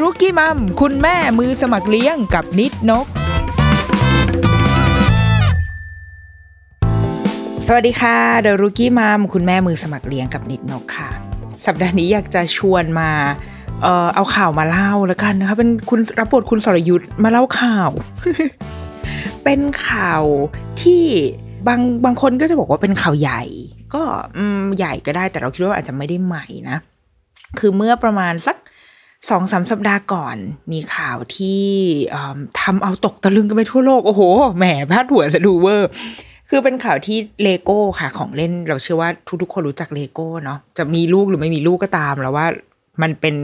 รุกี้มัมคุณแม่มือสมัครเลี้ยงกับนิดนก สวัสดีค่ะเดอรุกี้มัมคุณแม่มือสมัครเลี้ยงกับนิดนกค่ะ สัปดาห์นี้อยากจะชวนมาเอ่อเอาข่าวมาเล่าแล้วกันนะคะเป็นคุณรับบทคุณสรยุทธ์มาเล่าข่าว เป็นข่าวที่บางบางคนก็จะบอกว่าเป็นข่าวใหญ่ ก็ใหญ่ก็ได้แต่เราคิดว่าอาจจะไม่ได้ใหม่นะ คือเมื่อประมาณสัก สองสามสัปดาห์ก่อนมีข่าวที่ทำเอาตกตะลึงกันไปทั่วโลก โอ้โห แหมพาดหัวซะดูเวอร์ คือเป็นข่าวที่เลโก้ค่ะ ของเล่นเราเชื่อว่าทุกๆคนรู้จักเลโก้เนาะจะมีลูกหรือไม่มีลูกก็ตามแล้วว่ามันเป็น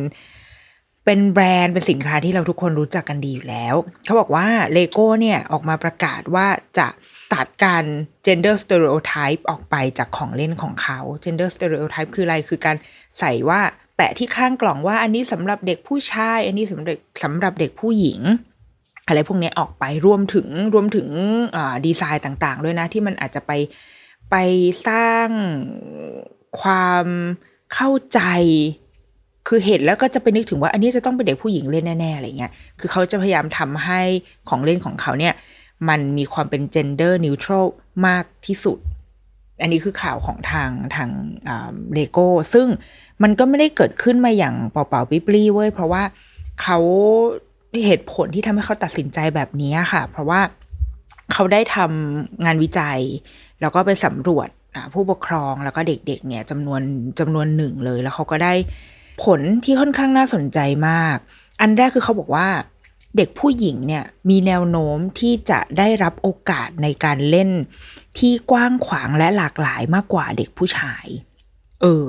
เป็นแบรนด์เป็นสินค้าที่เราทุกคนรู้จักกันดีอยู่แล้ว เขาบอกว่าเลโก้เนี่ยออกมาประกาศว่าจะตัดการ gender stereotype ออกไปจากของเล่นของเขา gender stereotype คืออะไร คือการใส่ว่า แปะที่ข้างกล่องว่าอันนี้สำหรับเด็กผู้ชาย อันนี้สำหรับสำหรับเด็กผู้หญิง อะไรพวกนี้ออกไปรวมถึงรวมถึงดีไซน์ต่างๆ ด้วยนะ ที่มันอาจจะไปไปสร้างความเข้าใจ คือเห็นแล้วก็จะไปนึกถึงว่า อันนี้จะต้องเป็นเด็กผู้หญิงเล่นแน่ๆอะไรเงี้ยคือเขาจะพยายามทำให้ของเล่นของเขาเนี่ย มันมีความเป็น gender neutral มากที่สุด อันนี้คือข่าวของทางทางเลโก้ ซึ่งมันก็ไม่ได้เกิดขึ้นมาอย่างเปล่าๆปิปลี่เว้ย เพราะว่าเขาเหตุผลที่ทำให้เขาตัดสินใจแบบนี้ค่ะ เพราะว่าเขาได้ทำงานวิจัย แล้วก็ไปสำรวจผู้ปกครองแล้วก็เด็กๆเนี่ยจำนวนจำนวนหนึ่งเลย แล้วเขาก็ได้ผลที่ค่อนข้างน่าสนใจมาก อันแรกคือเขาบอกว่า เด็กผู้หญิงเนี่ยมีแนวโน้มที่จะได้รับโอกาสในการเล่น ที่กว้างขวางและหลากหลายมากกว่าเด็กผู้ชาย เออ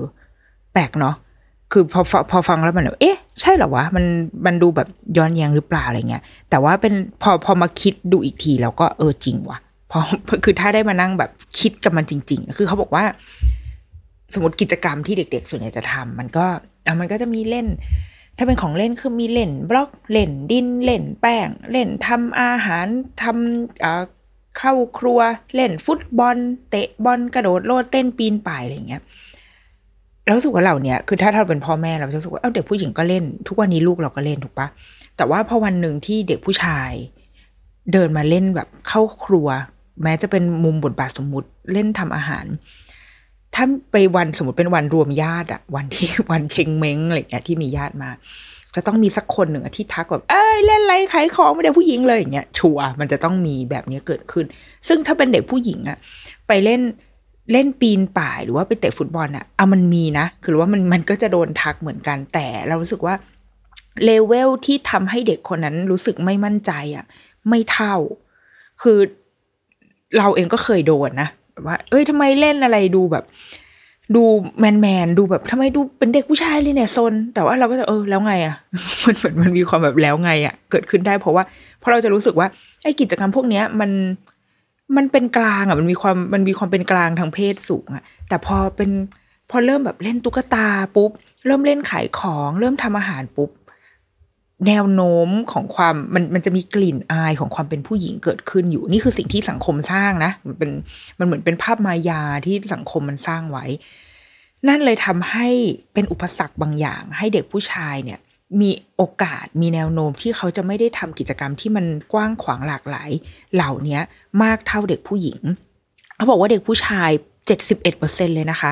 แปลกเนาะคือพอพอพอฟังแล้วมันแบบเอ๊ะ ใช่เหรอวะ มันมันดูแบบย้อนแย้งหรือเปล่าอะไรเงี้ย แต่ว่าเป็นพอพอมาคิดดูอีกทีแล้วก็เออจริงวะพอคือถ้าได้มานั่งแบบคิดกับมันจริง ๆ คือเขาบอกว่า สมมติกิจกรรมที่เด็ก ๆ ส่วนใหญ่จะทำมันก็อะมันก็จะมีเล่น ถ้าเป็นของเล่นคือมีเล่นบล็อกเล่นดินเล่นแป้ง เล่นทำอาหารทำเข้าครัวเล่นฟุตบอล เตะบอลกระโดดโลดเต้นปีนป่ายอะไรอย่างเงี้ยแล้วรู้สึกว่าเราเนี่ยคือถ้าเราเป็นพ่อแม่เราจะรู้สึกว่าเอ้าเด็กผู้หญิงก็เล่น ทุกวันนี้ลูกเราก็เล่นถูกปะแต่ว่าพอวันหนึ่งที่เด็กผู้ชาย เดินมาเล่นแบบเข้าครัว แม้จะเป็นมุมบทบาทสมมุติเล่นทำอาหาร ถ้าไปวันสมมติเป็นวันรวมญาติอะวันที่วันเชงเม้งอะไรอย่างเงี้ยที่มีญาติมา จะต้องมีสักคนหนึ่งที่ทักแบบเอ้ยเล่นอะไรขายของไม่ได้ผู้หญิงเลยอย่างเงี้ยชัวร์มันจะต้องมีแบบนี้เกิดขึ้น ซึ่งถ้าเป็นเด็กผู้หญิงอะไปเล่นเล่นปีนป่ายหรือว่าไปเตะฟุตบอลอะเอามันมีนะ คือว่ามันมันก็จะโดนทักเหมือนกันแต่เรารู้สึกว่าเลเวลที่ทำให้เด็กคนนั้นรู้สึกไม่มั่นใจอะไม่เท่า คือเราเองก็เคยโดนนะ ว่า เอ้ยทำไมเล่นอะไรดูแบบ ดูแมนแมนดูแบบทำไมดูเป็นเด็กผู้ชายเลยเนี่ยซนแต่ว่าเราก็จะเออแล้วไงอะมันเหมือนมันมีความแบบแล้วไงอะเกิดขึ้นได้เพราะว่าเพราะเราจะรู้สึกว่าไอ้กิจกรรมพวกเนี้ยมันมันเป็นกลางอะมันมีความมันมีความเป็นกลางทางเพศสูงอะแต่พอเป็นพอเริ่มแบบเล่นตุ๊กตาปุ๊บ เริ่มเล่นขายของ เริ่มทำอาหารปุ๊บ แนวโน้มของความมันมันจะมีกลิ่นอายของความเป็นผู้หญิงเกิดขึ้นอยู่ นี่คือสิ่งที่สังคมสร้างนะ มันเป็นมันเหมือนเป็นภาพมายาที่สังคมมันสร้างไว้ นั่นเลยทำให้เป็นอุปสรรคบางอย่าง ให้เด็กผู้ชายเนี่ย มีโอกาสมีแนวโน้มที่เขาจะไม่ได้ทำกิจกรรมที่มันกว้างขวางหลากหลาย เหล่านี้มากเท่าเด็กผู้หญิงเขาบอกว่าเด็กผู้ชาย 71%เลยนะคะ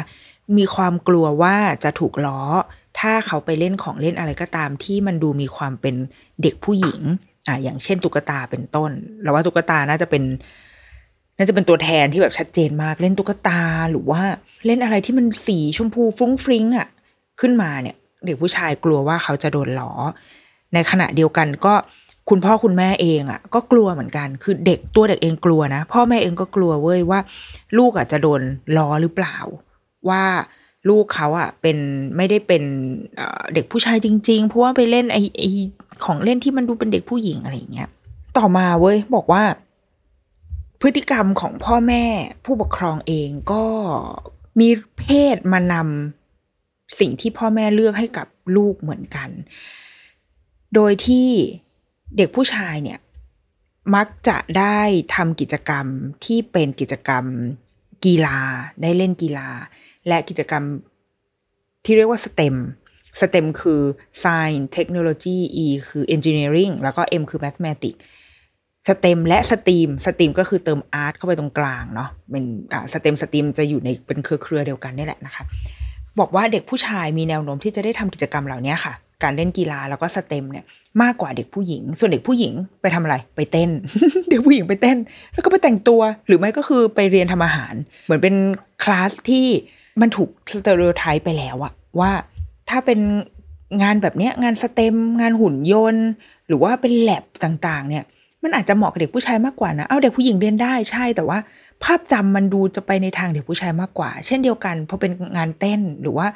มีความกลัวว่าจะถูกล้อ ถ้าเขาไปเล่นของเล่นอะไรก็ตามที่มันดูมีความเป็นเด็กผู้หญิงอะอย่างเช่นตุ๊กตาเป็นต้นแล้วว่าตุ๊กตาน่าจะเป็น น่าจะเป็นตัวแทนที่แบบชัดเจนมากเล่นตุ๊กตาหรือว่าเล่นอะไรที่มันสีชมพูฟุ้งฟริ้งอะ่ะขึ้นมาเนี่ย เด็กผู้ชายกลัวว่าเขาจะโดนหลอในขณะเดียวกันก็คุณพ่อคุณแม่เองอะ่ะ ก็กลัวเหมือนกัน คือเด็กตัวเด็กเองกลัวนะ พ่อแม่เองก็กลัวเว้ยว่า ลูกอะจะโดนล้อหรือเปล่า ว่า ลูกเขาอะเป็นไม่ได้เป็นเอ่อเด็กผู้ชายจริง ๆ เพราะว่าไปเล่นไอไอของเล่นที่มันดูเป็นเด็กผู้หญิงอะไรอย่างเงี้ย ต่อมาเว้ยบอกว่า พฤติกรรมของพ่อแม่ผู้ปกครองเองก็มีเพศมานำสิ่งที่พ่อแม่เลือกให้กับลูกเหมือนกัน โดยที่เด็กผู้ชายเนี่ย มักจะได้ทำกิจกรรมที่เป็นกิจกรรมกีฬาได้เล่นกีฬา และกิจกรรมที่เรียกว่า STEM STEM คือ Science Technology E คือ Engineering แล้วก็ M คือ Mathematics STEM และ STEAM STEAM ก็คือเติม Art เข้าไปตรงกลางเนาะเป็นอ่า STEM STEAM จะอยู่ในเป็นเครือเครือเดียวกันนี่แหละนะคะ บอกว่าเด็กผู้ชายมีแนวโน้มที่จะได้ทำกิจกรรมเหล่านี้ค่ะ การเล่นกีฬาแล้วก็ STEM เนี่ยมากกว่าเด็กผู้หญิง ส่วนเด็กผู้หญิงไปทำอะไรไปเต้น เด็กผู้หญิงไปเต้น แล้วก็ไปแต่งตัว หรือไม่ก็คือไปเรียนทำอาหาร เหมือนเป็นคลาสที่ มันถูก stereotype ไปแล้วอะว่าถ้าเป็นงานแบบเนี้ยงาน STEM งานหุ่นยนต์ หรือว่าเป็นแล็บต่างๆ เนี่ย มันอาจจะเหมาะกับเด็กผู้ชายมากกว่านะ เอาเด็กผู้หญิงเรียนได้ใช่แต่ว่า ภาพจำมันดูจะไปในทางเด็กผู้ชายมากกว่า เช่นเดียวกันพอเป็นงานเต้นหรือว่า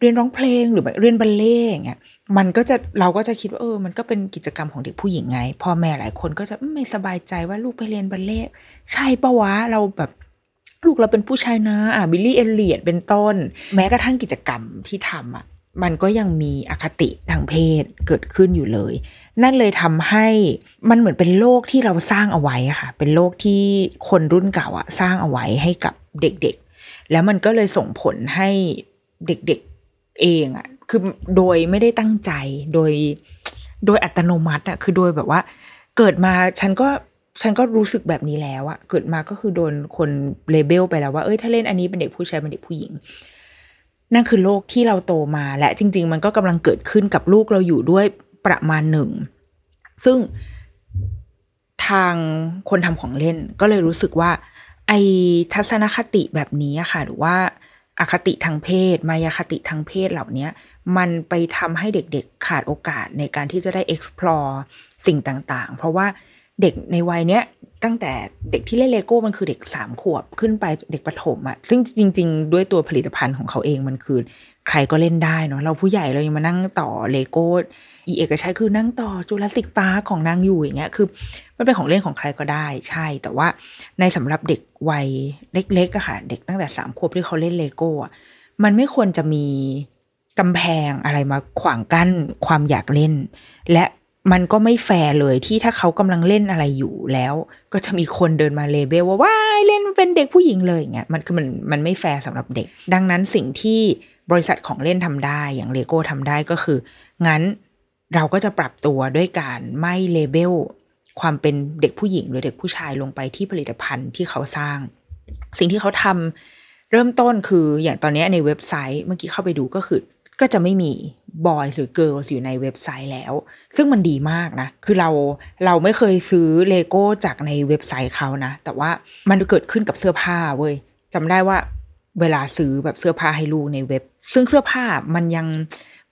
เรียนร้องเพลงหรือเรียนบัลเลต์อย่างเงี้ยมันก็จะเราก็จะคิดว่าเออ มันก็เป็นกิจกรรมของเด็กผู้หญิงไงพ่อแม่หลายคนก็จะไม่สบายใจว่าลูกไปเรียนบัลเลต์ใช่ปะวะเราแบบ ลูกเราเป็นผู้ชายนะอะบิลลี่เอลเลียดเป็นต้น แม้กระทั่งกิจกรรมที่ทำอะมันก็ยังมีอคติทางเพศเกิดขึ้นอยู่เลย นั่นเลยทำให้มันเหมือนเป็นโลกที่เราสร้างเอาไว้ค่ะ เป็นโลกที่คนรุ่นเก่าอะสร้างเอาไว้ให้กับเด็กๆ แล้วมันก็เลยส่งผลให้เด็กๆเองอะคือโดยไม่ได้ตั้งใจโดยโดยอัตโนมัติอะคือโดยแบบว่า เกิดมาฉันก็ ฉันก็รู้สึกแบบนี้แล้วอะเกิดมาก็คือโดนคนเลเบลไปแล้วว่าเอ้ยถ้าเล่นอันนี้เป็นเด็กผู้ชายเป็นเด็กผู้หญิง นั่นคือโลกที่เราโตมาและจริง ๆ มันก็กำลังเกิดขึ้นกับลูกเราอยู่ด้วยประมาณหนึ่ง ซึ่งทางคนทำของเล่นก็เลยรู้สึกว่า ไอทัศนคติแบบนี้อะค่ะ หรือว่าอาคติทางเพศ มายาคติทางเพศเหล่านี้มันไปทำให้เด็กๆขาดโอกาสในการที่จะได้ explore สิ่งต่างๆ เพราะว่า เด็กในวัยเนี้ยตั้งแต่เด็กที่เล่นเลโก้มันคือเด็กสามขวบขึ้นไปเด็กประถมอะซึ่งจริง ๆ ด้วยตัวผลิตภัณฑ์ของเขาเองมันคือ ใครก็เล่นได้เนาะเราผู้ใหญ่เรายังมานั่งต่อเลโก้อีเอกชัยคือนั่งต่อ Jurassic Park ของนางอยู่อย่างเงี้ยคือมันเป็นของเล่นของใครก็ได้ใช่ แต่ว่าในสำหรับเด็กวัยเล็กๆอะค่ะเด็กตั้งแต่สามขวบที่เขาเล่นเลโก้อะมันไม่ควรจะมีกำแพงอะไรมาขวางกั้นความอยากเล่น และ มันก็ไม่แฟร์เลยที่ถ้าเขากำลังเล่นอะไรอยู่แล้ว ก็จะมีคนเดินมา label ว่าว้ายเล่นเป็นเด็กผู้หญิงเลยอย่างเงี้ยมันคือมันมันไม่แฟร์สำหรับเด็ก ดังนั้นสิ่งที่บริษัทของเล่นทำได้อย่างเลโก้ทำได้ก็คือ งั้นเราก็จะปรับตัวด้วยการไม่ label ความเป็นเด็กผู้หญิงหรือเด็กผู้ชายลงไปที่ผลิตภัณฑ์ที่เขาสร้าง สิ่งที่เขาทำเริ่มต้นคืออย่างตอนนี้ในเว็บไซต์เมื่อกี้เข้าไปดูก็คือ ก็จะไม่มี boys หรือ girls อยู่ในเว็บไซต์แล้ว ซึ่งมันดีมากนะ คือเราเราไม่เคยซื้อเลโก้จากในเว็บไซต์เขานะ แต่ว่ามันเกิดขึ้นกับเสื้อผ้าเว้ยจำได้ว่าเวลาซื้อแบบเสื้อผ้าให้ลูกในเว็บ ซึ่งเสื้อผ้ามันยัง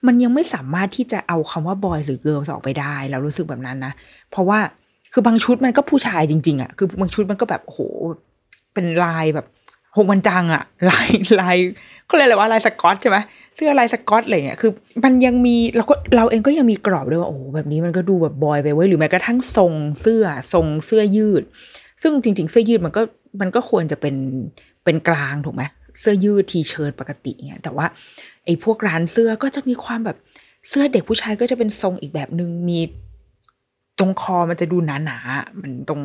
มันยังไม่สามารถที่จะเอาคำว่า boys หรือ girls ออกไปได้ เรารู้สึกแบบนั้นนะ เพราะว่าคือบางชุดมันก็ผู้ชายจริง ๆอะ่ะคือบางชุดมันก็แบบโหเป็นลายแบบ หกมันจังอะลายลายเขาเรียกอะไรว่าลายสกอตใช่ไหมเสื้อลายสกอตอะไรเงี้ยคือ มันยังมีเราก็เราเองก็ยังมีกรอบด้วยว่าโอ้แบบนี้มันก็ดูแบบบอยไปไว้ยหรือแม้กระทั่งทรงเสื้อทรงเสื้อยืด ซึ่งจริง ๆ เสื้อยืดมันก็มันก็ควรจะเป็นเป็นกลางถูกไหมเสื้อยืดทีเชิ้ตปกติเงี้ยแต่ว่าไอ้พวกร้านเสื้อก็จะมีความแบบเสื้อเด็กผู้ชายก็จะเป็นทรงอีกแบบหนึ่งมี ตรงคอมันจะดูหนาหนาๆมันตรง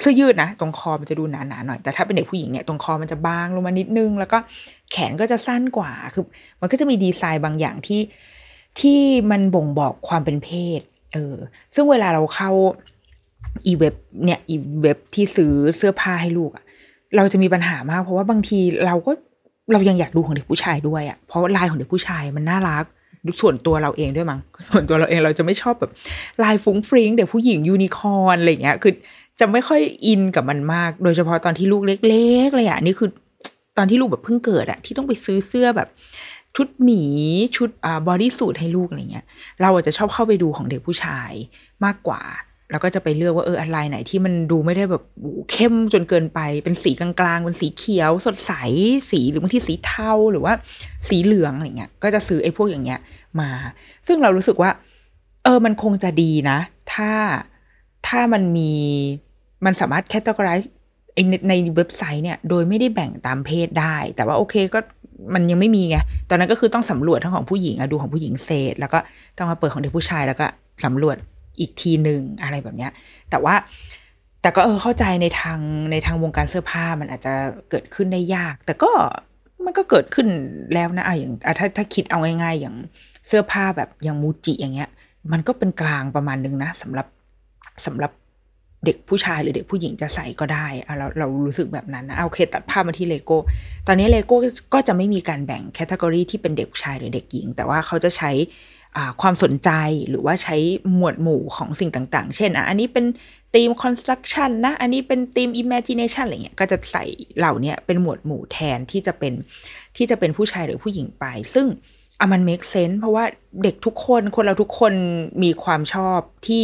เสื้อยืดนะ ตรงคอมันจะดูหนาหนาๆหน่อย แต่ถ้าเป็นเด็กผู้หญิงเนี่ยตรงคอมันจะบางลงมานิดนึง แล้วก็แขนก็จะสั้นกว่า คือ มันก็จะมีดีไซน์บางอย่างที่ที่มันบ่งบอกความเป็นเพศ เออ ซึ่งเวลาเราเข้าอีเว็บเนี่ยอีเว็บที่ซื้อเสื้อผ้าให้ลูกอะเราจะมีปัญหามาก เพราะว่าบางทีเราก็เรายังอยากดูของเด็กผู้ชายด้วยอะเพราะลายของเด็กผู้ชายมันน่ารัก ส่วนตัวเราเองด้วยมั้งส่วนตัวเราเองเราจะไม่ชอบแบบลายฟรุ้งฟริ้งเด็กผู้หญิงยูนิคอร์นอะไรเงี้ยคือจะไม่ค่อยอินกับมันมาก โดยเฉพาะตอนที่ลูกเล็กๆเลยอะนี่คือตอนที่ลูกแบบเพิ่งเกิดอะที่ต้องไปซื้อเสื้อแบบชุดหมีชุดอ่า bodysuit ให้ลูกอะไรเงี้ย เราอาจจะชอบเข้าไปดูของเด็กผู้ชายมากกว่า แล้วก็จะไปเลือกว่าเอออะไรไหนที่มันดูไม่ได้แบบเข้มจนเกินไป เป็นสีกลางๆเป็นสีเขียว สดใสสีหรือบางที่สีเทาหรือว่าสีเหลืองอะไรเงี้ยก็จะซื้อไอ้พวกอย่างเงี้ยมา ซึ่งเรารู้สึกว่า เออมันคงจะดีนะ ถ้าถ้ามันมีมันสามารถ categorize ไอ้ในในเว็บไซต์เนี่ย โดยไม่ได้แบ่งตามเพศได้ แต่ว่าโอเคก็มันยังไม่มีไงตอนนั้นก็คือต้องสำรวจทั้งของผู้หญิงอะดูของผู้หญิงเศษ แล้วก็ต้องมาเปิดของเด็กผู้ชายแล้วก็สำรวจ อีกทีหนึ่งอะไรแบบเนี้ย แต่ว่าแต่ก็เออเข้าใจในทางในทางวงการเสื้อผ้ามันอาจจะเกิดขึ้นได้ยาก แต่ก็มันก็เกิดขึ้นแล้วนะอะอย่างถ้าถ้าคิดเอาง่ายๆ อย่างเสื้อผ้าแบบอย่างมูจิอย่างเงี้ย มันก็เป็นกลางประมาณนึงนะสำหรับสำหรับ เด็กผู้ชายหรือเด็กผู้หญิงจะใส่ก็ได้เราเรารู้สึกแบบนั้นนะโอเคตัดภาพมาที่เลโก้ตอนนี้เลโก้ก็จะไม่มีการแบ่ง category ที่เป็นเด็กชายหรือเด็กหญิง แต่ว่าเขาจะใช้ความสนใจหรือว่าใช้หมวดหมู่ของสิ่งต่างๆ เช่นอะอันนี้เป็นธีม construction นะ อันนี้เป็นธีม imagination อะไรเงี้ย ก็จะใส่เหล่านี้เป็นหมวดหมู่แทนที่จะเป็นที่จะเป็นผู้ชายหรือผู้หญิงไป ซึ่งอะมัน make sense เพราะว่าเด็กทุกคนคนเราทุกคนมีความชอบที่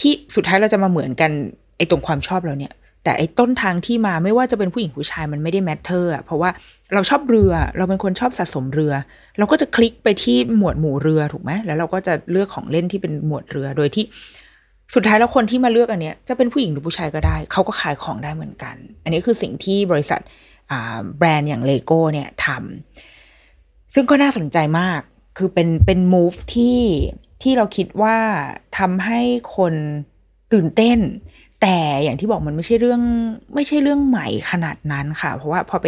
ที่สุดท้ายเราจะมาเหมือนกันไอ้ตรงความชอบเราเนี่ย แต่ไอ้ต้นทางที่มาไม่ว่าจะเป็นผู้หญิงผู้ชายมันไม่ได้ matter อะเพราะว่าเราชอบเรือเราเป็นคนชอบสะสมเรือ เราก็จะคลิกไปที่หมวดหมู่เรือถูกไหมแล้วเราก็จะเลือกของเล่นที่เป็นหมวดเรือโดยที่สุดท้ายแล้วคนที่มาเลือกอันเนี้ยจะเป็นผู้หญิงหรือผู้ชายก็ได้ เขาก็ขายของได้เหมือนกัน อันนี้คือสิ่งที่บริษัทอ่าแบรนด์อย่างเลโก้เนี่ยทำซึ่งก็น่าสนใจมากคือเป็นเป็น move ที่ ที่เราคิดว่าทำให้คนตื่นเต้น แต่อย่างที่บอกมันไม่ใช่เรื่องไม่ใช่เรื่องใหม่ขนาดนั้นค่ะ เพราะว่าพอไป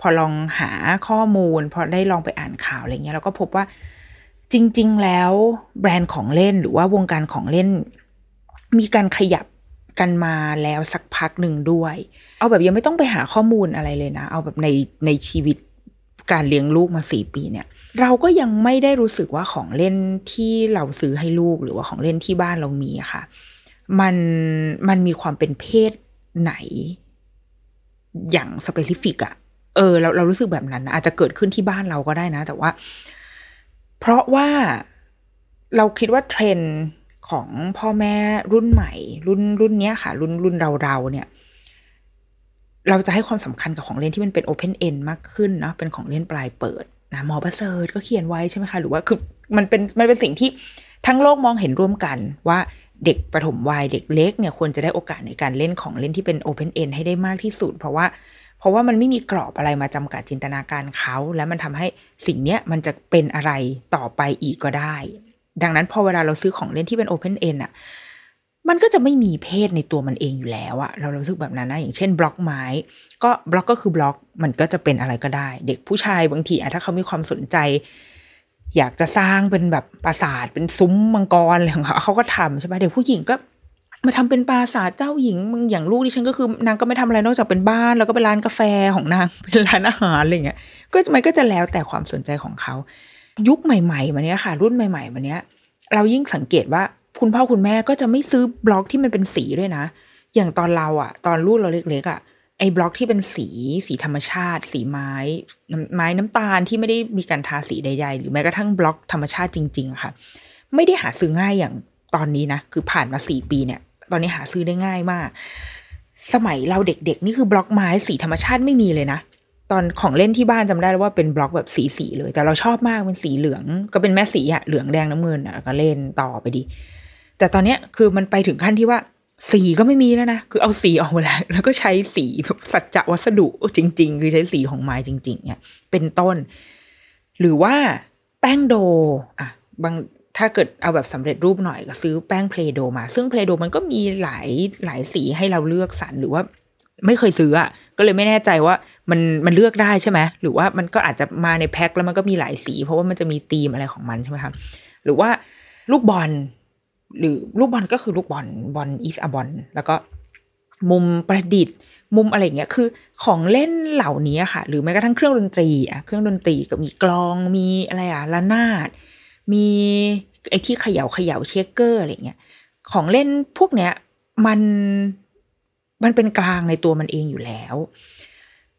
พอลองหาข้อมูล พอได้ลองไปอ่านข่าวอะไรเงี้ยเราก็พบว่าจริง ๆ แล้วแบรนด์ของเล่นหรือว่าวงการของเล่น มีการขยับกันมาแล้วสักพักหนึ่งด้วย เอาแบบยังไม่ต้องไปหาข้อมูลอะไรเลยนะ เอาแบบในในชีวิตการเลี้ยงลูกมาสี่ปีเนี่ย เราก็ยังไม่ได้รู้สึกว่าของเล่นที่เราซื้อให้ลูกหรือว่าของเล่นที่บ้านเรามีค่ะ มันมันมีความเป็นเพศไหน อย่าง specific อะเออเราเรารู้สึกแบบนั้นนะอาจจะเกิดขึ้นที่บ้านเราก็ได้นะ แต่ว่า เพราะว่าเราคิดว่าเทรนด์ของพ่อแม่รุ่นใหม่ รุ่นรุ่นเนี้ยค่ะ รุ่นรุ่นเราเราเนี่ย เราจะให้ความสำคัญกับของเล่นที่มันเป็น open-end มากขึ้นเนาะเป็นของเล่นปลายเปิด นะหมอประเสริฐก็เขียนไว้ใช่ไหมคะ หรือว่าคือมันเป็นมันเป็นสิ่งที่ทั้งโลกมองเห็นร่วมกันว่าเด็กประถมวัยเด็กเล็กเนี่ยควรจะได้โอกาสในการเล่นของเล่นที่เป็น open-end ให้ได้มากที่สุด เพราะว่าเพราะว่ามันไม่มีกรอบอะไรมาจำกัดจินตนาการเขา แล้วมันทำให้สิ่งเนี้ยมันจะเป็นอะไรต่อไปอีกก็ได้ ดังนั้นพอเวลาเราซื้อของเล่นที่เป็น open-end อะ มันก็จะไม่มีเพศในตัวมันเองอยู่แล้วอะเรารู้สึกแบบนั้นนะอย่างเช่นบล็อกไม้ ก็บล็อกก็คือบล็อกมันก็จะเป็นอะไรก็ได้ เด็กผู้ชายบางทีอะถ้าเขามีความสนใจ อยากจะสร้างเป็นแบบปราสาทเป็นซุ้มมังกรอะไรของเขาเขาก็ทำใช่ไหมเด็กผู้หญิงก็มาทำเป็นปราสาทเจ้าหญิงมึงอย่างลูกดิฉันก็คือนางก็ไม่ทำอะไรนอกจากเป็นบ้าน แล้วก็เป็นร้านกาแฟของนางเป็นร้านอาหารอะไรเงี้ยก็มันก็จะแล้วแต่ความสนใจของเขา ยุคใหม่ๆมาเนี้ยค่ะ รุ่นใหม่ๆมาเนี้ย เรายิ่งสังเกตว่า คุณพ่อคุณแม่ก็จะไม่ซื้อบล็อกที่มันเป็นสีด้วยนะ อย่างตอนเราอะตอนลูกเราเล็กๆอะไอ้บล็อกที่เป็นสีสีธรรมชาติ สีไม้ไม้น้ำตาลที่ไม่ได้มีการทาสีใด ๆ หรือแม้กระทั่งบล็อกธรรมชาติจริงๆอะค่ะ ไม่ได้หาซื้อง่ายอย่างตอนนี้นะ คือผ่านมาสี่ปีเนี่ย ตอนนี้หาซื้อได้ง่ายมาก สมัยเราเด็กๆ นี่คือบล็อกไม้สีธรรมชาติไม่มีเลยนะ ตอนของเล่นที่บ้านจำได้แล้วว่าเป็นบล็อกแบบสีสีเลย แต่เราชอบมากเป็นสีเหลือง ก็เป็นแม่สีอะเหลืองแดงน้ำเงินอะก็เล่นต่อไปดี แต่ตอนเนี้ยคือมันไปถึงขั้นที่ว่า สีก็ไม่มีแล้วนะ คือเอาสีออกมาแล้ว แล้วก็ใช้สีแบบสัจจะวัสดุจริง ๆ คือใช้สีของไม้จริง ๆ เนี่ย เป็นต้น หรือว่าแป้งโดอะบางถ้าเกิดเอาแบบสำเร็จรูปหน่อยก็ซื้อแป้งเพลโดมา ซึ่งเพลโดมันก็มีหลายหลายสีให้เราเลือกสรรหรือว่าไม่เคยซื้ออะก็เลยไม่แน่ใจว่ามันมันเลือกได้ใช่ไหมหรือว่ามันก็อาจจะมาในแพ็คแล้วมันก็มีหลายสี เพราะว่ามันจะมีธีมอะไรของมันใช่ไหมคะหรือว่าลูกบอล หรือลูกบอลก็คือลูกบอลบอลอีสอบอลแล้วก็มุมประดิษฐ์ มุมอะไรเงี้ยคือของเล่นเหล่านี้ค่ะ หรือแม้กระทั่งเครื่องดนตรีอะเครื่องดนตรีก็มีกลองมีอะไรอะระนาด มีไอ้ที่เขย่าเขย่าเชคเกอร์อะไรเงี้ยของเล่นพวกเนี้ยมันมันเป็นกลางในตัวมันเองอยู่แล้ว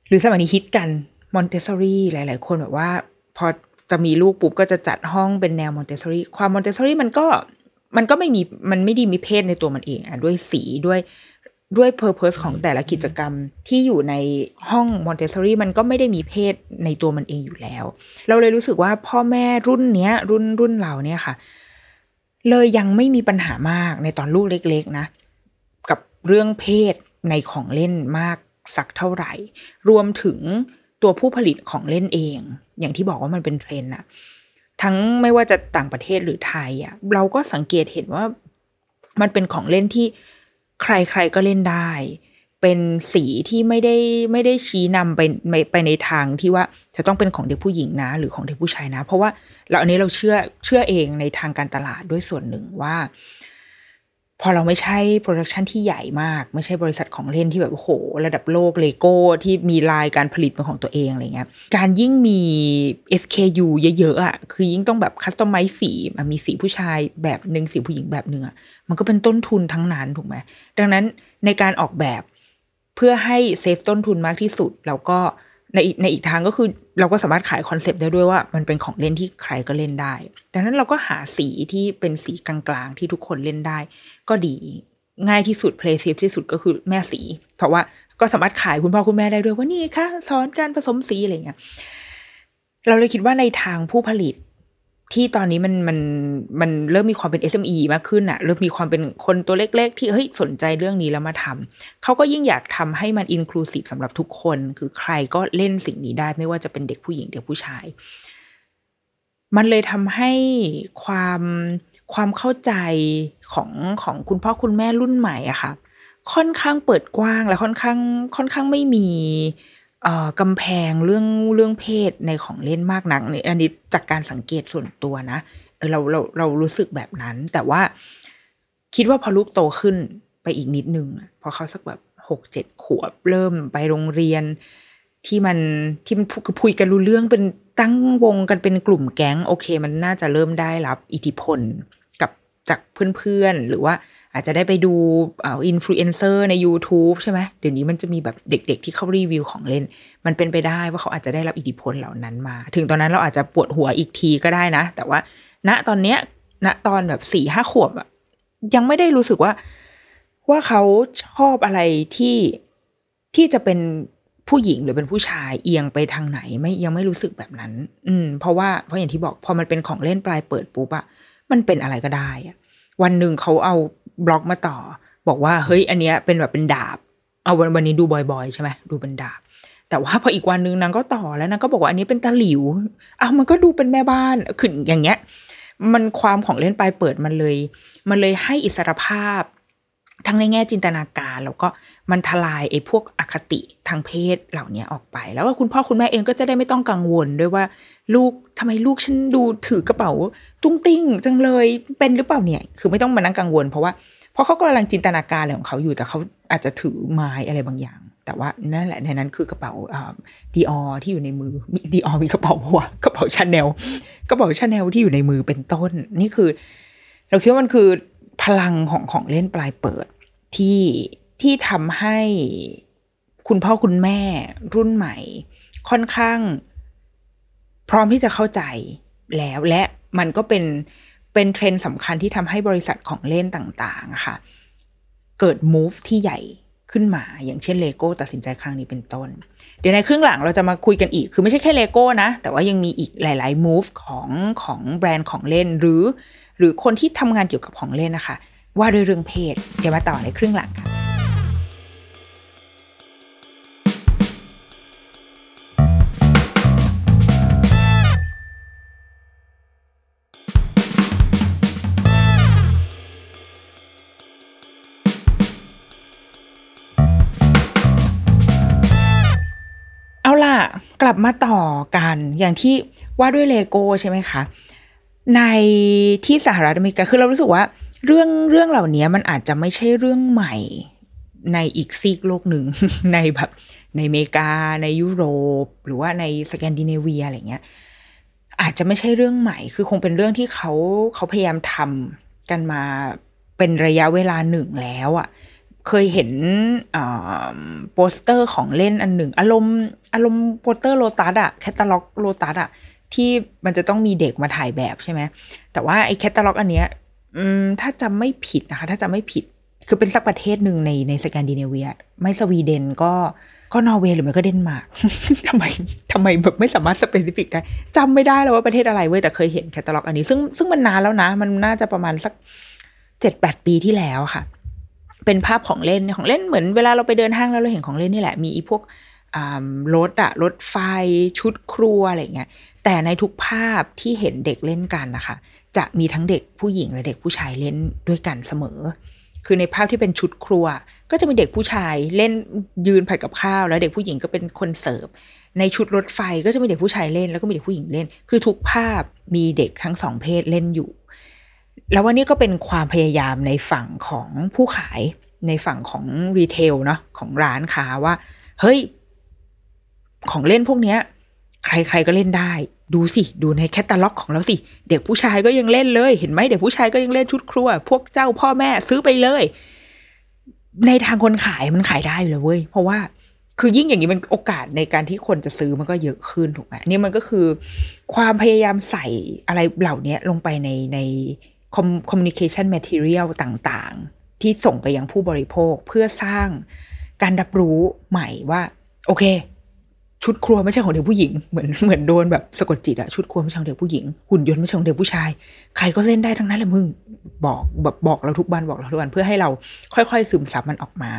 หรือสมัยนี้ฮิตกันมอนเตสซอรี่หลาย ๆ คนแบบว่า พอจะมีลูกปุ๊บก็จะจัดห้องเป็นแนวมอนเตสซอรี่ความมอนเตสซอรี่มันก็ มันก็ไม่มีมันไม่ได้มีเพศในตัวมันเองอะด้วยสีด้วยด้วย purpose ของแต่ละกิจกรรมที่อยู่ในห้องมอนเตสซอรี่มันก็ไม่ได้มีเพศในตัวมันเองอยู่แล้ว เราเลยรู้สึกว่าพ่อแม่รุ่นเนี้ย รุ่นรุ่นเราเนี่ยค่ะ เลยยังไม่มีปัญหามากในตอนลูกเล็ก ๆ นะ กับเรื่องเพศในของเล่นมากสักเท่าไหร่ รวมถึงตัวผู้ผลิตของเล่นเอง อย่างที่บอกว่ามันเป็นเทรนด์อะ ทั้งไม่ว่าจะต่างประเทศหรือไทยอะเราก็สังเกตเห็นว่ามันเป็นของเล่นที่ใครๆก็เล่นได้ เป็นสีที่ไม่ได้ไม่ได้ชี้นำไปไปในทางที่ว่าจะต้องเป็นของเด็กผู้หญิงนะ หรือของเด็กผู้ชายนะ เพราะว่าเราอันนี้เราเชื่อเชื่อเองในทางการตลาดด้วยส่วนหนึ่งว่า พอเราไม่ใช่ production ที่ใหญ่มาก ไม่ใช่บริษัทของเล่นที่แบบโอ้โห ระดับโลกเลโก้ที่มีไลน์การผลิตเป็นของตัวเองอะไรเงี้ยการยิ่งมี SKU เยอะๆอะคือยิ่งต้องแบบ customize สีมีสีผู้ชายแบบหนึ่งสีผู้หญิงแบบหนึ่งอะมันก็เป็นต้นทุนทั้งนั้นถูกไหมดังนั้นในการออกแบบเพื่อให้ save ต้นทุนมากที่สุดแล้วก็ ในในอีกทางก็คือเราก็สามารถขายคอนเซปต์ได้ด้วยว่า มันเป็นของเล่นที่ใครก็เล่นได้ ดังนั้นเราก็หาสีที่เป็นสีกลางๆ ที่ทุกคนเล่นได้ ก็ดีง่ายที่สุด play safe ที่สุดก็คือแม่สี เพราะว่าก็สามารถขายคุณพ่อคุณแม่ได้ด้วยว่านี่ค่ะสอนการผสมสีอะไรเงี้ยเราเลยคิดว่าในทางผู้ผลิต ที่ตอนนี้มันมันมันเริ่มมีความเป็น SME มากขึ้นอะเริ่มมีความเป็นคนตัวเล็ก ๆ ที่เฮ้ยสนใจเรื่องนี้แล้วมาทำเขาก็ยิ่งอยากทำให้มัน inclusive สำหรับทุกคน คือใครก็เล่นสิ่งนี้ได้ไม่ว่าจะเป็นเด็กผู้หญิงเด็กผู้ชาย มันเลยทำให้ความความเข้าใจของของคุณพ่อคุณแม่รุ่นใหม่อะค่ะค่อนข้างเปิดกว้างและค่อนข้างค่อนข้างไม่มี กำแพงเรื่องเรื่องเพศในของเล่นมากนักนี่อันนี้จากการสังเกตส่วนตัวนะเออเราเราเรารู้สึกแบบนั้น แต่ว่าคิดว่าพอลูกโตขึ้นไปอีกนิดนึงพอเขาสักแบบหกเจ็ดขวบเริ่มไปโรงเรียน ที่มันที่มันคือคุยกันรู้เรื่องเป็นตั้งวงกันเป็นกลุ่มแก๊ง โอเค มันน่าจะเริ่มได้รับอิทธิพล จากเพื่อนๆ หรือว่าอาจจะได้ไปดูอินฟลูเอนเซอร์ใน YouTube ใช่ไหมเดี๋ยวนี้มันจะมีแบบเด็ก ๆ ที่เขารีวิวของเล่น มันเป็นไปได้ว่าเขาอาจจะได้รับอิทธิพลเหล่านั้นมา ถึงตอนนั้นเราอาจจะปวดหัวอีกทีก็ได้นะ แต่ว่าณตอนเนี้ยณตอนแบบสี่ห้าขวบอะยังไม่ได้รู้สึกว่าว่าเขาชอบอะไรที่ที่จะเป็นผู้หญิงหรือเป็นผู้ชายเอียงไปทางไหนไม่ยังไม่รู้สึกแบบนั้น อืมเพราะว่าเพราะอย่างที่บอกพอมันเป็นของเล่นปลายเปิดปุ๊บอะ มันเป็นอะไรก็ได้วันหนึ่งเขาเอาบล็อกมาต่อ บอกว่าเฮ้ย อันเนี้ยเป็นแบบเป็นดาบ เอาวันวันนี้ดูบ่อยๆใช่ไหมดูเป็นดาบ แต่ว่าพออีกวันนึงนางก็ต่อแล้วนางก็บอกว่าอันนี้เป็นตะหลิวเอามันก็ดูเป็นแม่บ้านขึ้นอย่างเงี้ย มันความของเล่นปลายเปิดมันเลย มันเลยให้อิสรภาพ ทั้งในแง่จินตนาการ แล้วก็มันทลายไอ้พวกอคติทางเพศเหล่านี้ออกไป แล้วว่าคุณพ่อคุณแม่เองก็จะได้ไม่ต้องกังวลด้วยว่า ลูกทำไมลูกฉันดูถือกระเป๋า ตุ้งติ้งจังเลยเป็นหรือเปล่าเนี่ย คือไม่ต้องมานั่งกังวล เพราะว่าเพราะเขากำลังจินตนาการอะไรของเขาอยู่แต่เขาอาจจะถือไม้อะไรบางอย่าง แต่ว่านั่นแหละในนั้นคือกระเป๋าดีออที่อยู่ในมือดีออมีกระเป๋าหัวกระเป๋าชาแนลกระเป๋าชาแนลที่อยู่ในมือเป็นต้น นี่คือ เราคิดว่ามันคือพลังของของเล่นปลายเปิด ที่ที่ทำให้คุณพ่อคุณแม่รุ่นใหม่ ค่อนข้าง พร้อมที่จะเข้าใจแล้วและมันก็เป็นเป็นเทรนด์สำคัญที่ทำให้บริษัทของเล่นต่างๆค่ะ เกิด move ที่ใหญ่ขึ้นมา อย่างเช่นเลโก้ตัดสินใจครั้งนี้เป็นต้น เดี๋ยวในครึ่งหลังเราจะมาคุยกันอีก คือไม่ใช่แค่เลโก้นะ แต่ว่ายังมีอีกหลาย ๆ move ของของแบรนด์ของเล่นหรือ หรือคนที่ทำงานเกี่ยวกับของเล่นนะคะ ว่าด้วยเรื่องเพศ เดี๋ยวมาต่อในครึ่งหลังค่ะเอาล่ะ กลับมาต่อกันอย่างที่ว่าด้วยเลโก้ใช่ไหมคะ ในที่สหรัฐอเมริกาคือเรารู้สึกว่า เรื่องเรื่องเหล่านี้มันอาจจะไม่ใช่เรื่องใหม่ในอีกซีกโลกหนึ่งในแบบในอเมริกา ในยุโรป หรือว่าในสแกนดิเนเวียอะไรเงี้ยอาจจะไม่ใช่เรื่องใหม่ คือคงเป็นเรื่องที่เขาเขาพยายามทำกันมาเป็นระยะเวลาหนึ่งแล้วอะ่ะเคยเห็นโปสเตอร์ของเล่นอันหนึ่ง อารมณ์อารมณ์โปสเตอร์โลตัสอะแคตตาล็อกโลตัสอะที่มันจะต้องมีเด็กมาถ่ายแบบใช่ไหมแต่ว่าไอ้แคตตาล็อกอันเนี้ย อืมถ้าจำไม่ผิดนะคะ ถ้าจำไม่ผิด คือเป็นสักประเทศหนึ่งในในสแกนดิเนเวีย ไม่สวีเดนก็ก็นอร์เวย์หรือไม่ก็เดนมาร์กทำไมทำไมแบบไม่สามารถ specific ได้จำไม่ได้แล้วว่าประเทศอะไรเว้ยแต่เคยเห็นแคตตาล็อกอันนี้ ซึ่งซึ่งมันนานแล้วนะ มันน่าจะประมาณสักเจ็ดแปดปีที่แล้วค่ะ เป็นภาพของเล่นของเล่นเหมือนเวลาเราไปเดินห้างแล้วเราเห็นของเล่นนี่แหละมีอีพวกรถอะรถไฟชุดครัวอะไรเงี้ยแต่ในทุกภาพที่เห็นเด็กเล่นกันนะคะ จะมีทั้งเด็กผู้หญิงและเด็กผู้ชายเล่นด้วยกันเสมอ คือในภาพที่เป็นชุดครัว ก็จะมีเด็กผู้ชายเล่นยืนผัดกับข้าว แล้วเด็กผู้หญิงก็เป็นคนเสิร์ฟ ในชุดรถไฟก็จะมีเด็กผู้ชายเล่น แล้วก็มีเด็กผู้หญิงเล่น คือทุกภาพมีเด็กทั้งสองเพศเล่นอยู่ แล้ววันนี้ก็เป็นความพยายามในฝั่งของผู้ขายในฝั่งของรีเทลเนาะของร้านค้าว่า เฮ้ย ของเล่นพวกเนี้ย ใครๆก็เล่นได้ ดูสิ ดูในแคตตาล็อกของเราสิ เด็กผู้ชายก็ยังเล่นเลย เห็นไหมเด็กผู้ชายก็ยังเล่นชุดครัว พวกเจ้าพ่อแม่ซื้อไปเลย ในทางคนขายมันขายได้อยู่แล้วเว้ย เพราะว่าคือยิ่งอย่างนี้มันโอกาสในการที่คนจะซื้อมันก็เยอะขึ้นถูกไหมนี่มันก็คือ ความพยายามใส่อะไรเหล่านี้ลงไปในใน communication material ต่างๆ ที่ส่งไปยังผู้บริโภคเพื่อสร้างการรับรู้ใหม่ว่า โอเค ชุดครัวไม่ใช่ของเด็กผู้หญิงเหมือนเหมือนโดนแบบสะกดจิตอะชุดครัวไม่ใช่ของเด็กผู้หญิงหุ่นยนต์ไม่ใช่ของเด็กผู้ชาย ใครก็เล่นได้ทั้งนั้นแหละมึงบอกแบบบอกเราทุกวันบอกเราทุกวันเพื่อให้เราค่อยๆ ซึมซับมันออกมา